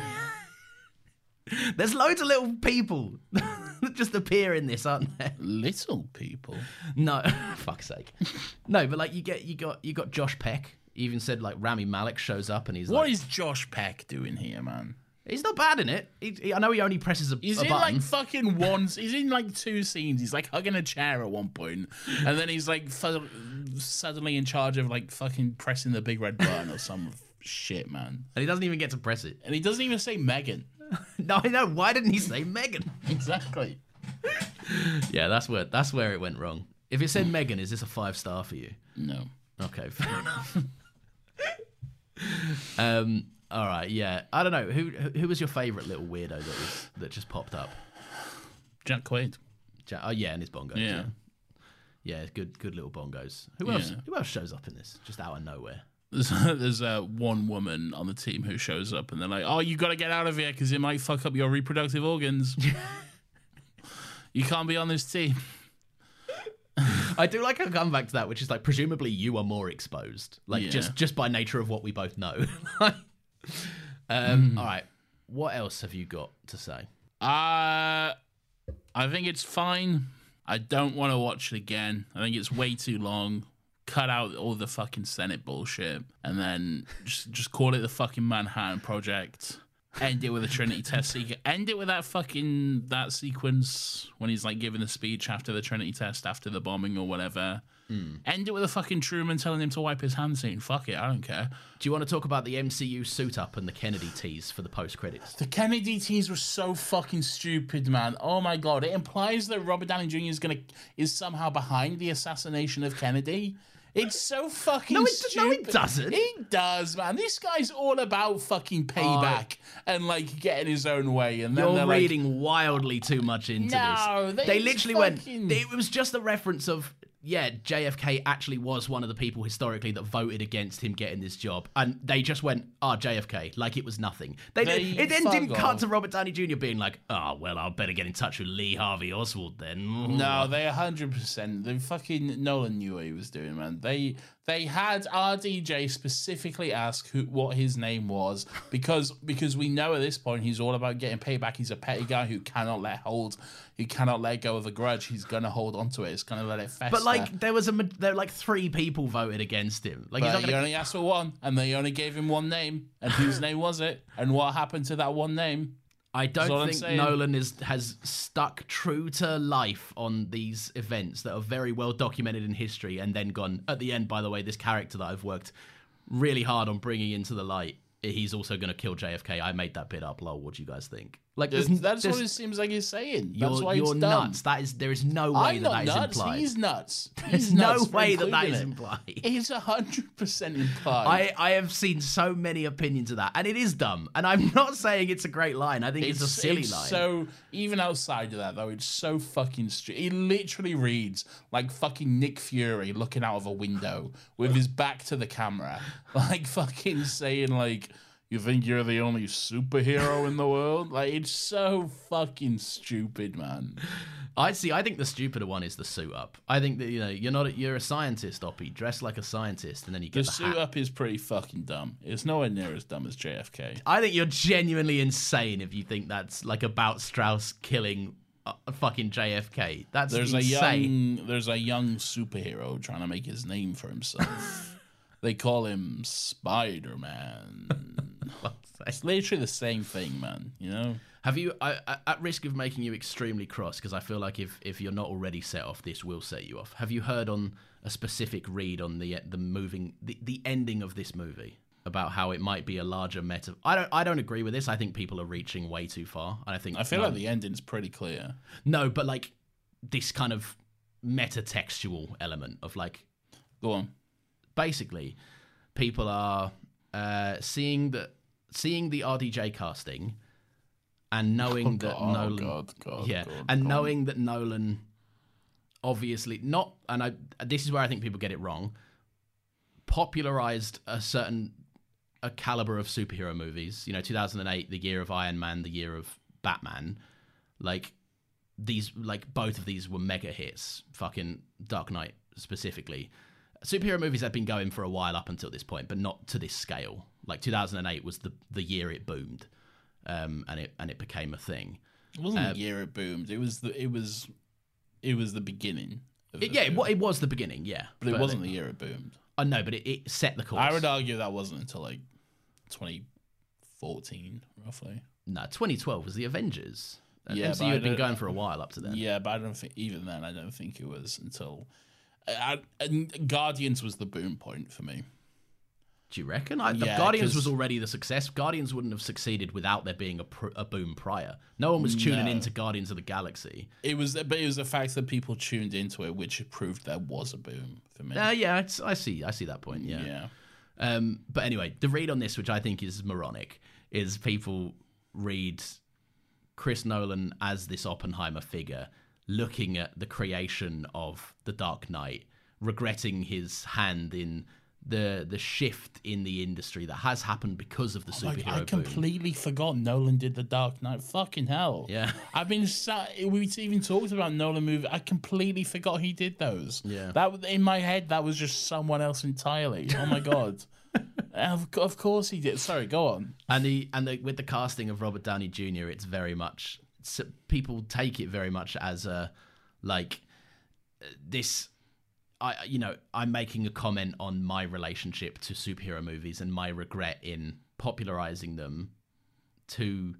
B: There's loads of little people just appear in this, aren't there?
A: Little people.
B: No, fuck's sake. No, but like you get you got you got Josh Peck. You even said like Rami Malek shows up and he's
A: What
B: like,
A: is Josh Peck doing here, man?
B: he's not bad in it. He, he- I know he only presses a,
A: He's
B: a
A: in
B: button.
A: like fucking one. He's in like two scenes. He's like hugging a chair at one point, and then he's like fu- suddenly in charge of like fucking pressing the big red button or some shit, man.
B: and he doesn't even get to press it.
A: And he doesn't even say Megan.
B: No, I know. Why didn't he say Megan?
A: Exactly.
B: yeah, that's where that's where it went wrong. If it said Megan, is this a five star for you?
A: No.
B: Okay, fair enough. um, all right, yeah. I don't know who who was your favorite little weirdo that was that just popped up.
A: Jack Quaid.
B: Ja- Oh yeah, and his bongos.
A: Yeah.
B: Yeah, yeah good good little bongos. Who else?
A: Yeah.
B: Who else shows up in this? Just out of nowhere.
A: There's, there's uh, one woman on the team who shows up and they're like, "Oh, you got to get out of here because it might fuck up your reproductive organs. you can't be on this team."
B: I do like how come back to that, which is like presumably you are more exposed, like
A: Yeah.
B: just just by nature of what we both know. um, All right, what else have you got to say?
A: Uh, I think it's fine. I don't want to watch it again. I think it's way too long. Cut out all the fucking Senate bullshit, and then just just call it the fucking Manhattan Project. End it with a Trinity test sequence. End it with that fucking that sequence when he's like giving the speech after the Trinity test, after the bombing or whatever. Hmm. End it with a fucking Truman telling him to wipe his hands scene. Fuck it, I don't care.
B: Do you want to talk about the MCU suit up and the Kennedy tease for the post credits?
A: The Kennedy tease was so fucking stupid, man. Oh my god! It implies that Robert Downey Jr. is gonna is somehow behind the assassination of Kennedy. It's so fucking
B: No, it-
A: stupid.
B: no, it doesn't.
A: It does, man. This guy's all about fucking payback and like getting his own way. And then
B: You're
A: they're like,
B: reading wildly too much into
A: No,
B: this.
A: they
B: They literally
A: fucking-
B: went. It was just a reference of yeah, JFK actually was one of the people historically that voted against him getting this job, and they just went, "Ah, JFK," like it was nothing. They,
A: They
B: it then didn't
A: fuck
B: cut to Robert Downey Jr. being like, "Ah, well, I'll better get in touch with Lee Harvey Oswald then."
A: No, they hundred percent. The fucking Nolan knew what he was doing, man. They they had RDJ specifically ask who what his name was because because we know at this point he's all about getting payback. He's a petty guy who cannot let hold, he cannot let go of a grudge. He's gonna hold onto it. He's gonna let it fester.
B: But like, there was a there were like three people voted against him. Like, he's
A: But
B: not
A: he
B: gonna,
A: only asked for one, and they only gave him one name. And whose name was it? And what happened to that one name?
B: I don't think. Nolan is has stuck true to life on these events that are very well documented in history, and then gone at the end. By the way, this character that I've worked really hard on bringing into the light, he's also going to kill JFK. I made that bit up. Lol. What do you guys think? Like,
A: That's,
B: there's-
A: that's
B: there's-
A: what it seems like he's saying.
B: You're,
A: That's why
B: you're
A: it's dumb.
B: nuts. That is there is no way
A: I'm
B: that that is
A: nuts.
B: implied.
A: He's nuts.
B: There's
A: He's
B: no
A: nuts for
B: way that that
A: it.
B: implied.
A: It's hundred percent implied.
B: I, I have seen so many opinions of that, and it is dumb. And I'm not saying it's a great line. I think it's, a silly
A: it's
B: line.
A: So even outside of that, though, it's so fucking stupid. He literally reads like fucking Nick Fury looking out of a window with his back to the camera, like fucking saying like. You think you're the only superhero in the world? Like it's so fucking stupid, man.
B: I see. I think the stupider one is the suit up. I think that you know you're not. A, you're a scientist, Oppie. Dress like a scientist, and then you
A: The
B: get the,
A: suit
B: hat.
A: up is pretty fucking dumb. It's nowhere near as dumb as JFK.
B: I think you're genuinely insane if you think that's like about Strauss killing uh, fucking JFK. That's
A: There's
B: insane.
A: a young there's a young superhero trying to make his name for himself. they call him Spider Man. it's literally the same thing, man. You know.
B: Have you, I, I- at risk of making you extremely cross, because I feel like if, if you're not already set off, this will set you off. Have you heard on a specific read on the the moving the, the ending of this movie about how it might be a larger meta? I don't I don't agree with this. I think people are reaching way too far. And I think
A: I feel
B: no,
A: like the ending's pretty clear.
B: no, but like this kind of meta textual element of like
A: Go on.
B: basically people are uh, seeing that seeing the RDJ casting and knowing that
A: God, oh,
B: Nolan
A: God, God,
B: yeah
A: God,
B: and knowing that Nolan obviously not and I this is where I think people get it wrong popularized a certain a caliber of superhero movies you know 2008 the year of Iron Man the year of Batman. Like these like both of these were mega hits fucking Dark Knight specifically superhero movies had been going for a while up until this point but not to this scale like 2008 was the the year it boomed um and it and it became a thing
A: It wasn't
B: Uh,
A: the year it boomed. It was the it was it was the beginning. Of
B: It- yeah it,
A: boom.
B: it was the beginning yeah
A: but it wasn't the year it boomed.
B: I know but it, it set the course
A: I would argue that wasn't until like 2014, roughly.
B: no 2012 was the Avengers And
A: Yeah, but
B: MCU had been going for a while up to then
A: Yeah, but I don't think even then. I don't think it was until I, and Guardians was the boom point for me.
B: do you reckon I,
A: Yeah,
B: Guardians
A: 'cause-
B: was already the success Guardians wouldn't have succeeded without there being a, pr- a boom prior no one was tuning
A: No.
B: into Guardians of the Galaxy
A: It was, but it was the fact that people tuned into it, which proved there was a boom for me.
B: uh, yeah it's, I see I see that point yeah.
A: yeah.
B: Um, but anyway, the read on this, which I think is moronic, is people read Chris Nolan as this Oppenheimer figure, looking at the creation of the Dark Knight, regretting his hand in the the shift in the industry that has happened because of the oh
A: Like,
B: superhero
A: I
B: boom.
A: completely forgot Nolan did the Dark Knight. Fucking hell.
B: Yeah.
A: I've been sat, we even talked about Nolan movie. I completely forgot he did those.
B: Yeah.
A: That in my head that was just someone else entirely. Oh my god. Uh, of, of course he did. Sorry, go on.
B: and the and the, with the casting of Robert Downey Jr., it's very much people take it very much as a like this I, you know, I'm making a comment on my relationship to superhero movies and my regret in popularizing them to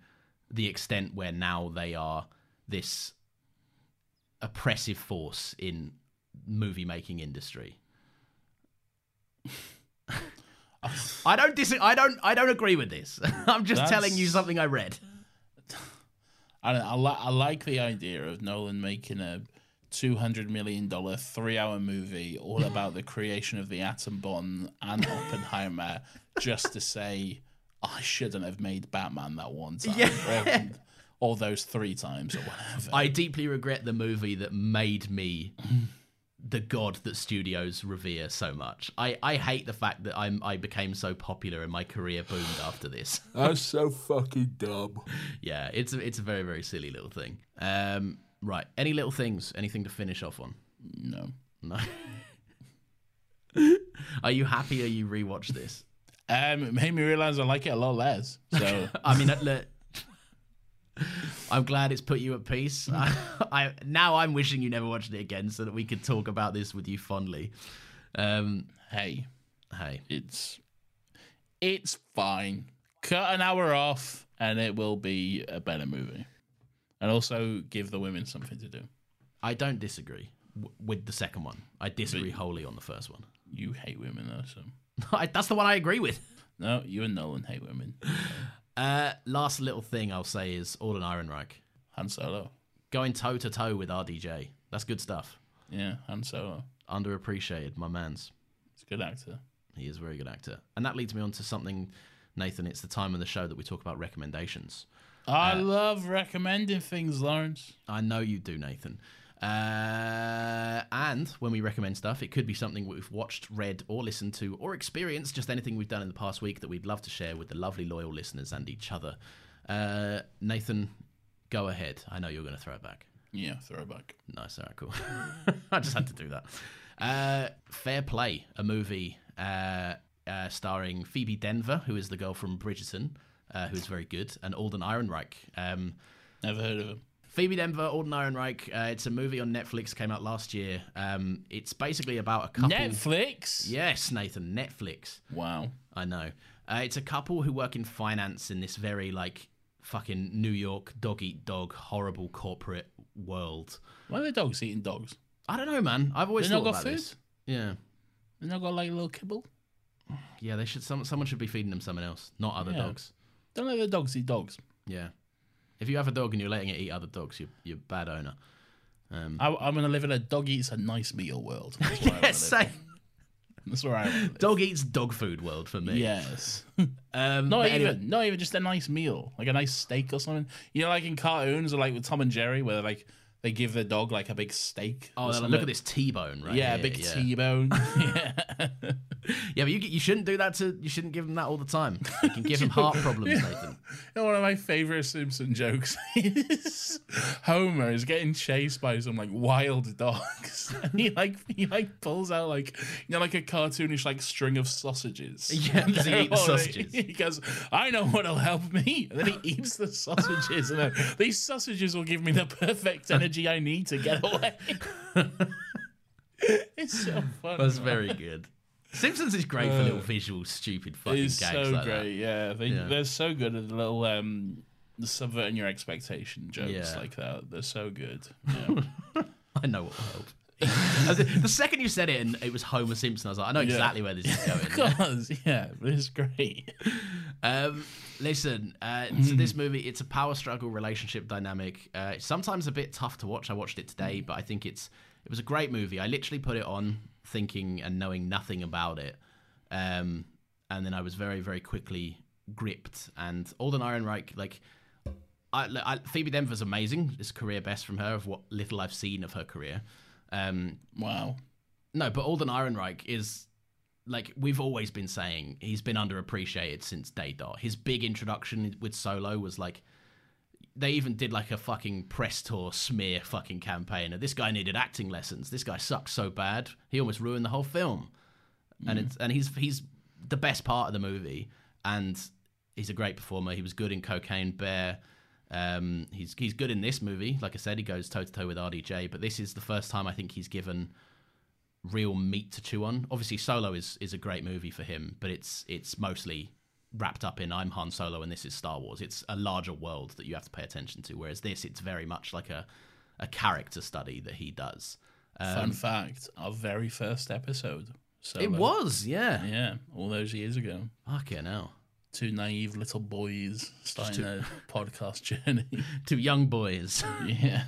B: the extent where now they are this oppressive force in movie making industry. I don't dis- I don't I don't agree with this. I'm just
A: That's-
B: telling you something I read.
A: I don't, I, li- I like the idea of Nolan making a two hundred million dollar three hour movie all about the creation of the atom bomb and Oppenheimer, just to say I shouldn't have made Batman that one time,
B: Yeah.
A: or, or those three times or whatever.
B: I deeply regret the movie that made me the god that studios revere so much. I, I hate the fact that I'm I became so popular and my career boomed after this.
A: That's so fucking dumb.
B: yeah, it's a, it's a very very silly little thing. Um, right, any little things, anything to finish off on?
A: No.
B: No. Are you happy? Or you rewatch this?
A: Um, it made me realize I like it a lot less. So
B: I mean, look, I'm glad it's put you at peace. I, I now I'm wishing you never watched it again so that we could talk about this with you fondly. Um,
A: hey,
B: hey,
A: it's it's fine. Cut an hour off, and it will be a better movie. And also give the women something to do.
B: I don't disagree w- with the second one. I disagree wholly on the first one.
A: You hate women, though, so
B: that's the one I agree with.
A: no, you and Nolan hate women.
B: Uh, last little thing I'll say is Alden Ehrenreich
A: Han Solo,
B: going toe to toe with RDJ. That's good stuff.
A: yeah, Han Solo.
B: Underappreciated, my man's.
A: He's a good actor.
B: He is a very good actor. And that leads me on to something, Nathan. It's the time of the show that we talk about recommendations.
A: I love recommending things, Laurence.
B: I know you do, Nathan. Uh, and when we recommend stuff, it could be something we've watched, read, or listened to, or experienced, just anything we've done in the past week that we'd love to share with the lovely, loyal listeners and each other. Uh, Nathan, go ahead. I know you're going to throw it back.
A: Yeah, throwback.
B: Nice, all right, cool. I just had to do that. Uh, Fair Play, a movie uh, uh, starring Phoebe Dynevor, who is the girl from Bridgerton, uh, who is very good, and Alden Ehrenreich. Um,
A: Never heard of him.
B: Phoebe Dynevor, Alden Ehrenreich. Uh, it's a movie on Netflix, came out last year. Um, it's basically about a couple.
A: Netflix.
B: Yes, Nathan, Netflix.
A: Wow.
B: I know. Uh, it's a couple who work in finance in this very like fucking New York dog eat dog horrible corporate world.
A: Why are the dogs eating dogs?
B: I don't know, man. I've always
A: They not
B: thought
A: got
B: about
A: food?
B: this. Yeah,
A: They not got like a little kibble.
B: yeah. They should. Some, someone should be feeding them something else, not other
A: Yeah.
B: dogs.
A: Don't let the dogs eat dogs.
B: Yeah. If you have a dog and you're letting it eat other dogs, you're you're a bad owner. Um,
A: I, I'm gonna live in a dog eats a nice meal world. That's where I wanna
B: yes,
A: live.
B: same.
A: That's where I want
B: Dog eats dog food world for me.
A: Yes.
B: Um,
A: Not even,
B: anyway-
A: not even just a nice meal, like a nice steak or something. You know, like in cartoons or like with Tom and Jerry, where like they give their dog like a big steak.
B: Oh, look at this T-bone, right?
A: Yeah,
B: here,
A: big
B: yeah.
A: T-bone. yeah.
B: Yeah, but you you shouldn't do that to you shouldn't give him that all the time. You can give him heart problems, Nathan.
A: You know, one of my favorite Simpson jokes is Homer is getting chased by some like wild dogs, and he like he like pulls out like you know like a cartoonish like string of sausages.
B: Yeah,
A: And
B: does he
A: they're
B: eat the sausages?
A: He goes, "I know what'll help me," and then he eats the sausages, and then these sausages will give me the perfect energy I need to get away. it's so fun.
B: That's
A: man.
B: very good. Simpsons is great for little visual, stupid fucking
A: It's
B: gags
A: so
B: like
A: great.
B: that.
A: Yeah, they
B: Yeah.
A: they're so good at the little um the subverting your expectation jokes
B: Yeah.
A: like that. They're so good. Yeah.
B: I know what will help. The second you said it and it was Homer Simpson, I was like, I know exactly where this is going.
A: Cause yeah, but it's great.
B: Um, listen, uh, so this movie, it's a power struggle relationship dynamic. Uh, it's sometimes a bit tough to watch. I watched it today, but I think it's it was a great movie. I literally put it on thinking and knowing nothing about it, um, and then I was very very quickly gripped. And Alden Ehrenreich, like. I, I, Phoebe Dynevor's amazing. It's career best from her of what little I've seen of her career. Um,
A: Wow.
B: no, but Alden Ehrenreich is like we've always been saying he's been underappreciated since day dot. His big introduction with Solo was like they even did like a fucking press tour smear fucking campaign. And this guy needed acting lessons. This guy sucks so bad he almost ruined the whole film. And it's and he's he's the best part of the movie, and he's a great performer. He was good in Cocaine Bear. Um, he's he's good in this movie. Like I said, he goes toe to toe with RDJ. But this is the first time I think he's given real meat to chew on. Obviously, Solo is is a great movie for him, but it's it's mostly wrapped up in I'm Han Solo and this is Star Wars. It's a larger world that you have to pay attention to. Whereas this, it's very much like a a character study that he does.
A: Fun fact: our very first episode. So
B: It was, yeah.
A: yeah, all those years ago.
B: Fucking hell.
A: Two naive little boys starting a podcast journey.
B: Two young boys.
A: yeah,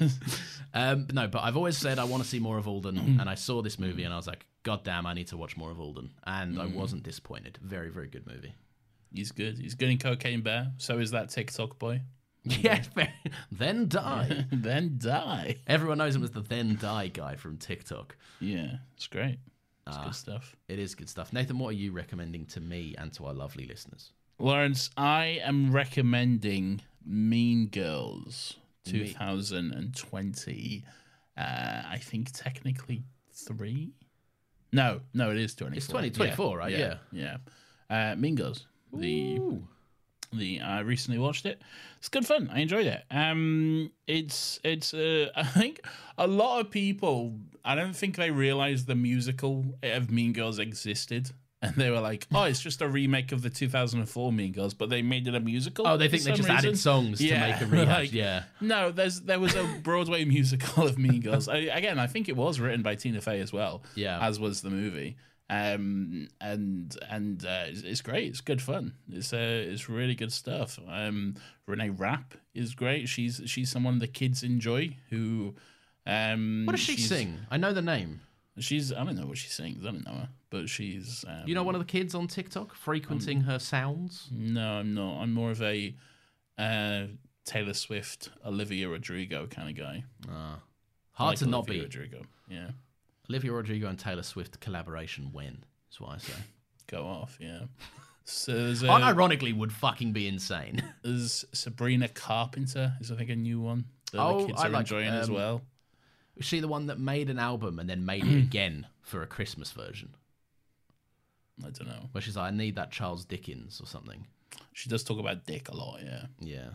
B: Um, no, but I've always said I want to see more of Alden, and I saw this movie and I was like, God damn, I need to watch more of Alden. And I wasn't disappointed. Very, very good movie.
A: He's good. He's good in Cocaine Bear. So is that TikTok boy.
B: Yeah, then die.
A: then die.
B: Everyone knows him as the then die guy from TikTok.
A: Yeah, it's great. It's good stuff.
B: It is good stuff. Nathan, what are you recommending to me and to our lovely listeners?
A: Laurence, I am recommending Mean Girls 2020. Uh, I think technically three. No, no, it is 24.
B: It's 2024, right?
A: Yeah. Yeah. Uh, mean Girls. The the I recently watched it. It's good fun. I enjoyed it. Um, it's it's. Uh, I think a lot of people. I don't think they realized the musical of Mean Girls existed, and they were like, "Oh, it's just a remake of the 2004 Mean Girls," but they made it a musical.
B: Oh, they think they just
A: reason.
B: added songs to make a rehash.
A: like,
B: yeah.
A: No, there's there was a Broadway musical of Mean Girls. I, again, I think it was written by Tina Fey as well.
B: Yeah.
A: as was the movie. Um, and and uh, it's, it's great. It's good fun. It's uh, it's really good stuff. Um, Renee Rapp is great. She's she's someone the kids enjoy. Who, um,
B: What does she sing? I know the name.
A: She's I don't know what she sings. I don't know her, but she's um,
B: You know one of the kids on TikTok frequenting her sounds?
A: No, I'm not. I'm more of a uh, Taylor Swift, Olivia Rodrigo kind of guy.
B: Hard
A: Like
B: to not be.
A: Rodrigo. Yeah,
B: Olivia Rodrigo and Taylor Swift collaboration when? That's what I say.
A: go off. Yeah. So there's,
B: Unironically, would fucking be insane.
A: there's Sabrina Carpenter. Is I think a new one that
B: Oh,
A: the kids
B: I
A: are
B: like,
A: enjoying as
B: um,
A: well.
B: Was she the one that made an album and then made it again for a Christmas version?
A: I don't know.
B: Where she's like, I need that Charles Dickens or something.
A: She does talk about dick a lot. Yeah,
B: Yeah.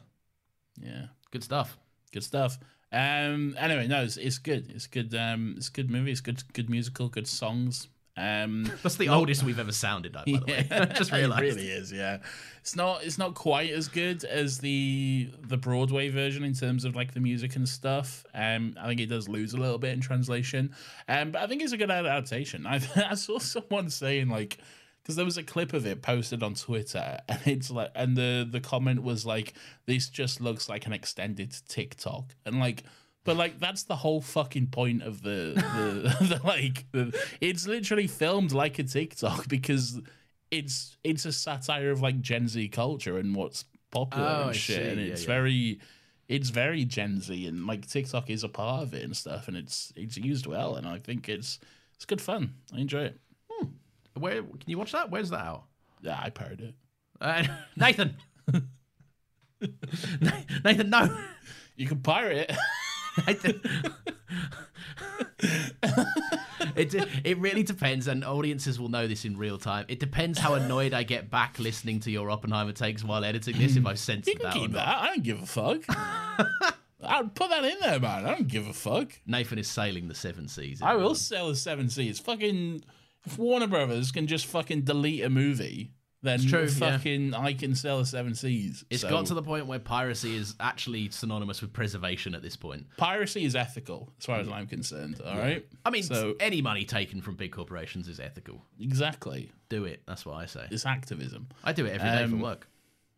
A: yeah.
B: Good stuff.
A: Good stuff. Um. Anyway, no, it's, it's good. It's good. Um. It's good movie. It's good. Good musical. Good songs. Um.
B: That's the oldest we've ever sounded like, by the way. I just realised.
A: It really is, yeah. It's not it's not quite as good as the the Broadway version in terms of like the music and stuff. Um I think it does lose a little bit in translation. Um but I think it's a good adaptation. I I saw someone saying like because there was a clip of it posted on Twitter, and it's like, and the the comment was like, "This just looks like an extended TikTok," and like, but like that's the whole fucking point of the the, the like, the, it's literally filmed like a TikTok because it's it's a satire of like Gen Z culture and what's popular
B: Oh,
A: and shit, and it's
B: yeah.
A: very. It's very Gen Z, and like TikTok is a part of it and stuff, and it's it's used well, and I think it's it's good fun. I enjoy it.
B: Where can you watch that? Where's that out?
A: Yeah, I paired it.
B: Uh, Nathan. Nathan, no.
A: You can pirate it.
B: Nathan. it it really depends, and audiences will know this in real time. It depends how annoyed I get back listening to your Oppenheimer takes while editing this. If I've censored
A: You can
B: that,
A: keep that. I don't give a fuck. I'll put that in there, man. I don't give a fuck.
B: Nathan is sailing the seven seas.
A: I will sail the seven Seas. Fucking if Warner Brothers can just fucking delete a movie, then
B: It's true, yeah.
A: fucking I can sell the seven seas.
B: It's
A: So,
B: got to the point where piracy is actually synonymous with preservation at this point.
A: piracy is ethical as far as I'm concerned. All right.
B: I mean,
A: so
B: any money taken from big corporations is ethical.
A: exactly,
B: Do it. That's what I say.
A: it's activism.
B: I do it every day
A: Um,
B: for work.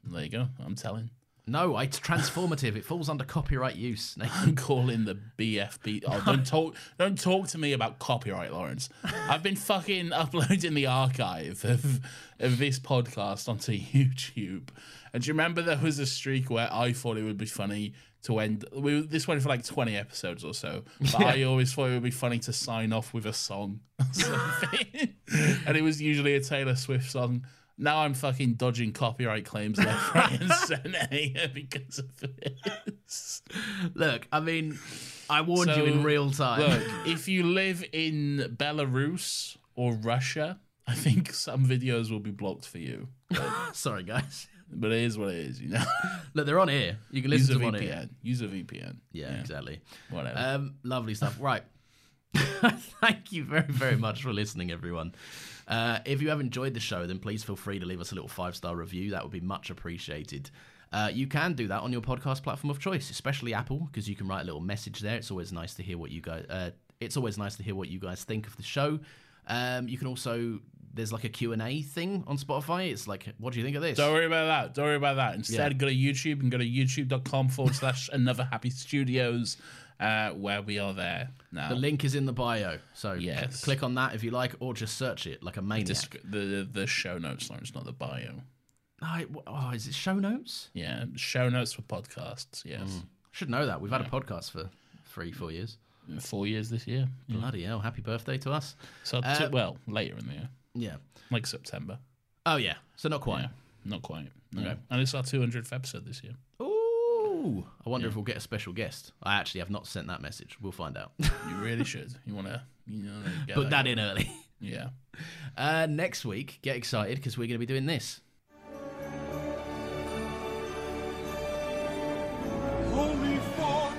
A: There you go. I'm telling.
B: No, it's transformative. it falls under copyright use.
A: I'm calling the BFB. Oh, don't talk! Don't talk to me about copyright, Laurence. I've been fucking uploading the archive of of this podcast onto YouTube. And do you remember there was a streak where I thought it would be funny to end? We, this went for like 20 episodes or so. But I always thought it would be funny to sign off with a song, or something. and it was usually a Taylor Swift song. Now I'm fucking dodging copyright claims left, right, and centre because of this.
B: Look, I mean, I warned you in real time.
A: Look, if you live in Belarus or Russia, I think some videos will be blocked for you.
B: Sorry, guys.
A: But it is what it is, you know.
B: Look, they're on here. You can
A: Use
B: listen
A: a
B: to them on here.
A: VPN. Use a VPN.
B: Yeah, exactly.
A: Whatever.
B: Um, lovely stuff. Right. Thank you very, very much for listening, everyone. Uh, if you have enjoyed the show, then please feel free to leave us a little five star review. That would be much appreciated. Uh, you can do that on your podcast platform of choice, especially Apple, because you can write a little message there. It's always nice to hear what you guys. Uh, it's always nice to hear what you guys think of the show. Um, you can also there's like a Q&A thing on Spotify. It's like, what do you think of this?
A: Don't worry about that. Don't worry about that. Instead,
B: Yeah.
A: go to YouTube and go to youtube.com forward slash another happy studios, uh, where we are there now.
B: The link is in the bio, so
A: Yes.
B: click on that if you like, or just search it like a maniac.
A: Disc- the, the show notes, Laurence, not the bio.
B: Oh, oh, is it show notes?
A: Yeah, show notes for podcasts. Yes.
B: Should know that. We've had a podcast for three, four years.
A: Four years this year.
B: Bloody hell! Happy birthday to us.
A: So,
B: Uh,
A: well, later in the year,
B: Yeah.
A: like September.
B: Oh yeah. So not quite.
A: Yeah, not quite. No.
B: Okay.
A: And it's our 200th episode this year.
B: Ooh. I wonder if we'll get a special guest. I actually have not sent that message. We'll find out.
A: You really should. You want to, you know, get
B: Put that in early.
A: Yeah.
B: Uh, next week, get excited because we're going to be doing this.
D: Holy fuck,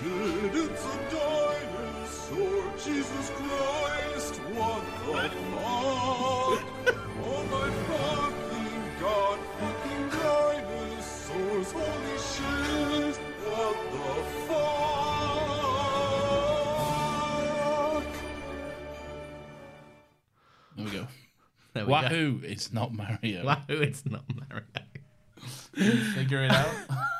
D: shit, it's a dinosaur. Jesus Christ, what the fuck? oh my god. Holy shit, what the fuck?
A: There.
B: There we go.
A: Wahoo! It's not Mario.
B: Wahoo! It's not Mario.
A: Figure it out.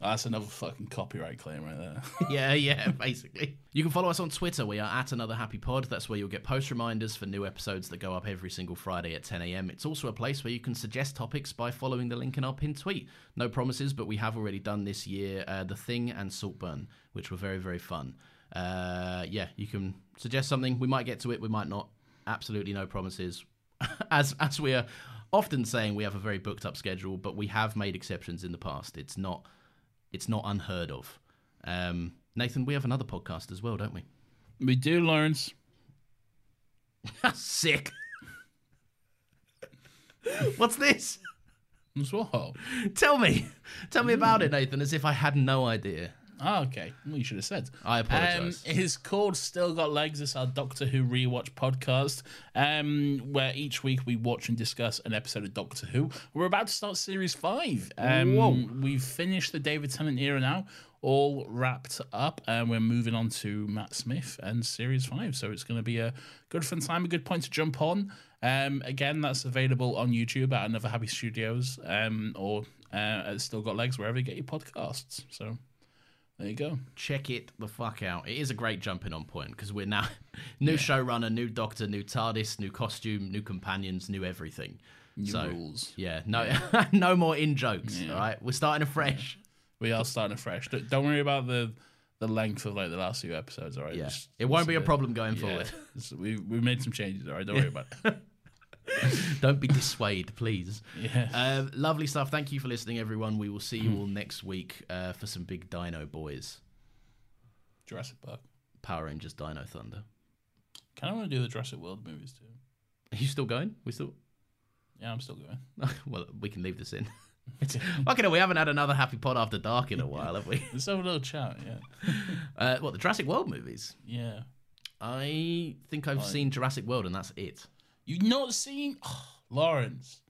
A: That's another fucking copyright claim right there.
B: yeah, yeah, basically. You can follow us on Twitter. We are at Another Happy Pod. That's where you'll get post reminders for new episodes that go up every single Friday at 10 a.m. It's also a place where you can suggest topics by following the link in our pinned tweet. No promises, but we have already done this year uh, The Thing and Saltburn, which were very, very fun. Uh, yeah, you can suggest something. We might get to it, we might not. Absolutely no promises. as as we are often saying, we have a very booked up schedule, but we have made exceptions in the past. It's not it's not unheard of. Um, Nathan, we have another podcast as well, don't we?
A: we do, Laurence.
B: Sick. What's this?
A: Well.
B: Tell me. Tell me about it, Nathan, as if I had no idea.
A: Oh, okay. Well, you should have said.
B: I apologise.
A: Um, it's called Still Got Legs. It's our Doctor Who rewatch podcast, um, where each week we watch and discuss an episode of Doctor Who. We're about to start series five. Um,
B: Whoa.
A: We've finished the David Tennant era now, all wrapped up, and we're moving on to Matt Smith and series five. So it's going to be a good fun time, a good point to jump on. Um, again, that's available on YouTube at Another Happy Studios, um, or uh, Still Got Legs wherever you get your podcasts. So. There you go.
B: Check it the fuck out. It is a great jumping on point because we're now new showrunner, new doctor, new TARDIS, new costume, new companions, new everything.
A: New
B: so,
A: rules.
B: Yeah, no, no more in jokes. All right, we're starting afresh.
A: We are starting afresh. Don't worry about the the length of like the last few episodes. All right,
B: Yeah,
A: Just-
B: it won't be a
A: bit-
B: problem going
A: yeah.
B: forward.
A: We we made some changes. All right, don't worry about it.
B: Don't be dissuaded, please.
A: Yeah.
B: Um, lovely stuff. Thank you for listening, everyone. We will see you all next week uh, for some big Dino boys.
A: Jurassic Park.
B: Power Rangers Dino Thunder.
A: Kind of want to do the Jurassic World movies too.
B: Are you still going? We still.
A: Yeah, I'm still going.
B: well, we can leave this in. Fucking hell, we haven't had another happy pod after dark in a while, have we?
A: Let's have a little chat. Yeah,
B: Uh, what the Jurassic World movies?
A: yeah.
B: I think I've seen Jurassic World, and that's it.
A: You've not seen oh, Laurence.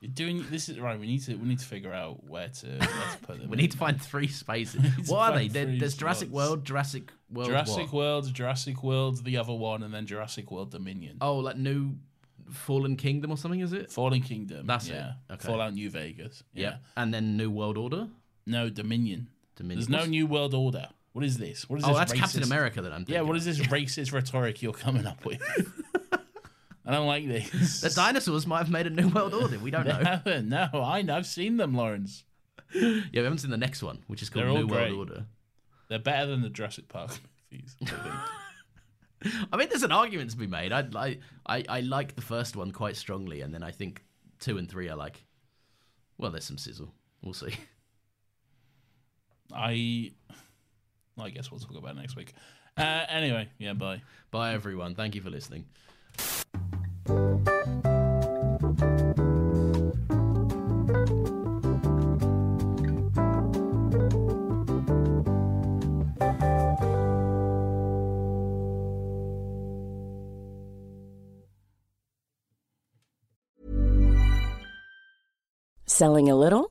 A: You're doing this is right. We need to we need to figure out where to, where to put them.
B: We need to find three spaces. what are they? There, there's Jurassic. World, Jurassic World,
A: Jurassic
B: what?
A: World, Jurassic World, the other one, and then Jurassic World Dominion.
B: Oh, like New Fallen Kingdom or something? Is it?
A: Fallen Kingdom.
B: That's it.
A: yeah.
B: Okay.
A: Fallout New Vegas. Yeah.
B: Yeah. And then New World Order.
A: No, Dominion.
B: Dominion.
A: There's no New World Order. What is this? What is
B: Oh,
A: this
B: that's
A: racist-
B: Captain America that I'm.
A: Yeah,
B: thinking
A: what
B: of.
A: is this racist rhetoric you're coming up with? I don't like this.
B: The dinosaurs might have made a New World Order. We don't know.
A: No, I know. I've seen them, Laurence.
B: yeah, we haven't seen the next one, which is called
A: They're all
B: New
A: great.
B: World Order.
A: They're better than the Jurassic Park movies. I think.
B: I mean, there's an argument to be made. I, I, I, I like the first one quite strongly, and then I think two and three are like, well, there's some sizzle. We'll see.
A: I, I guess we'll talk about it next week. Uh, anyway, yeah, bye.
B: Bye, everyone. Thank you for listening.
E: Selling a little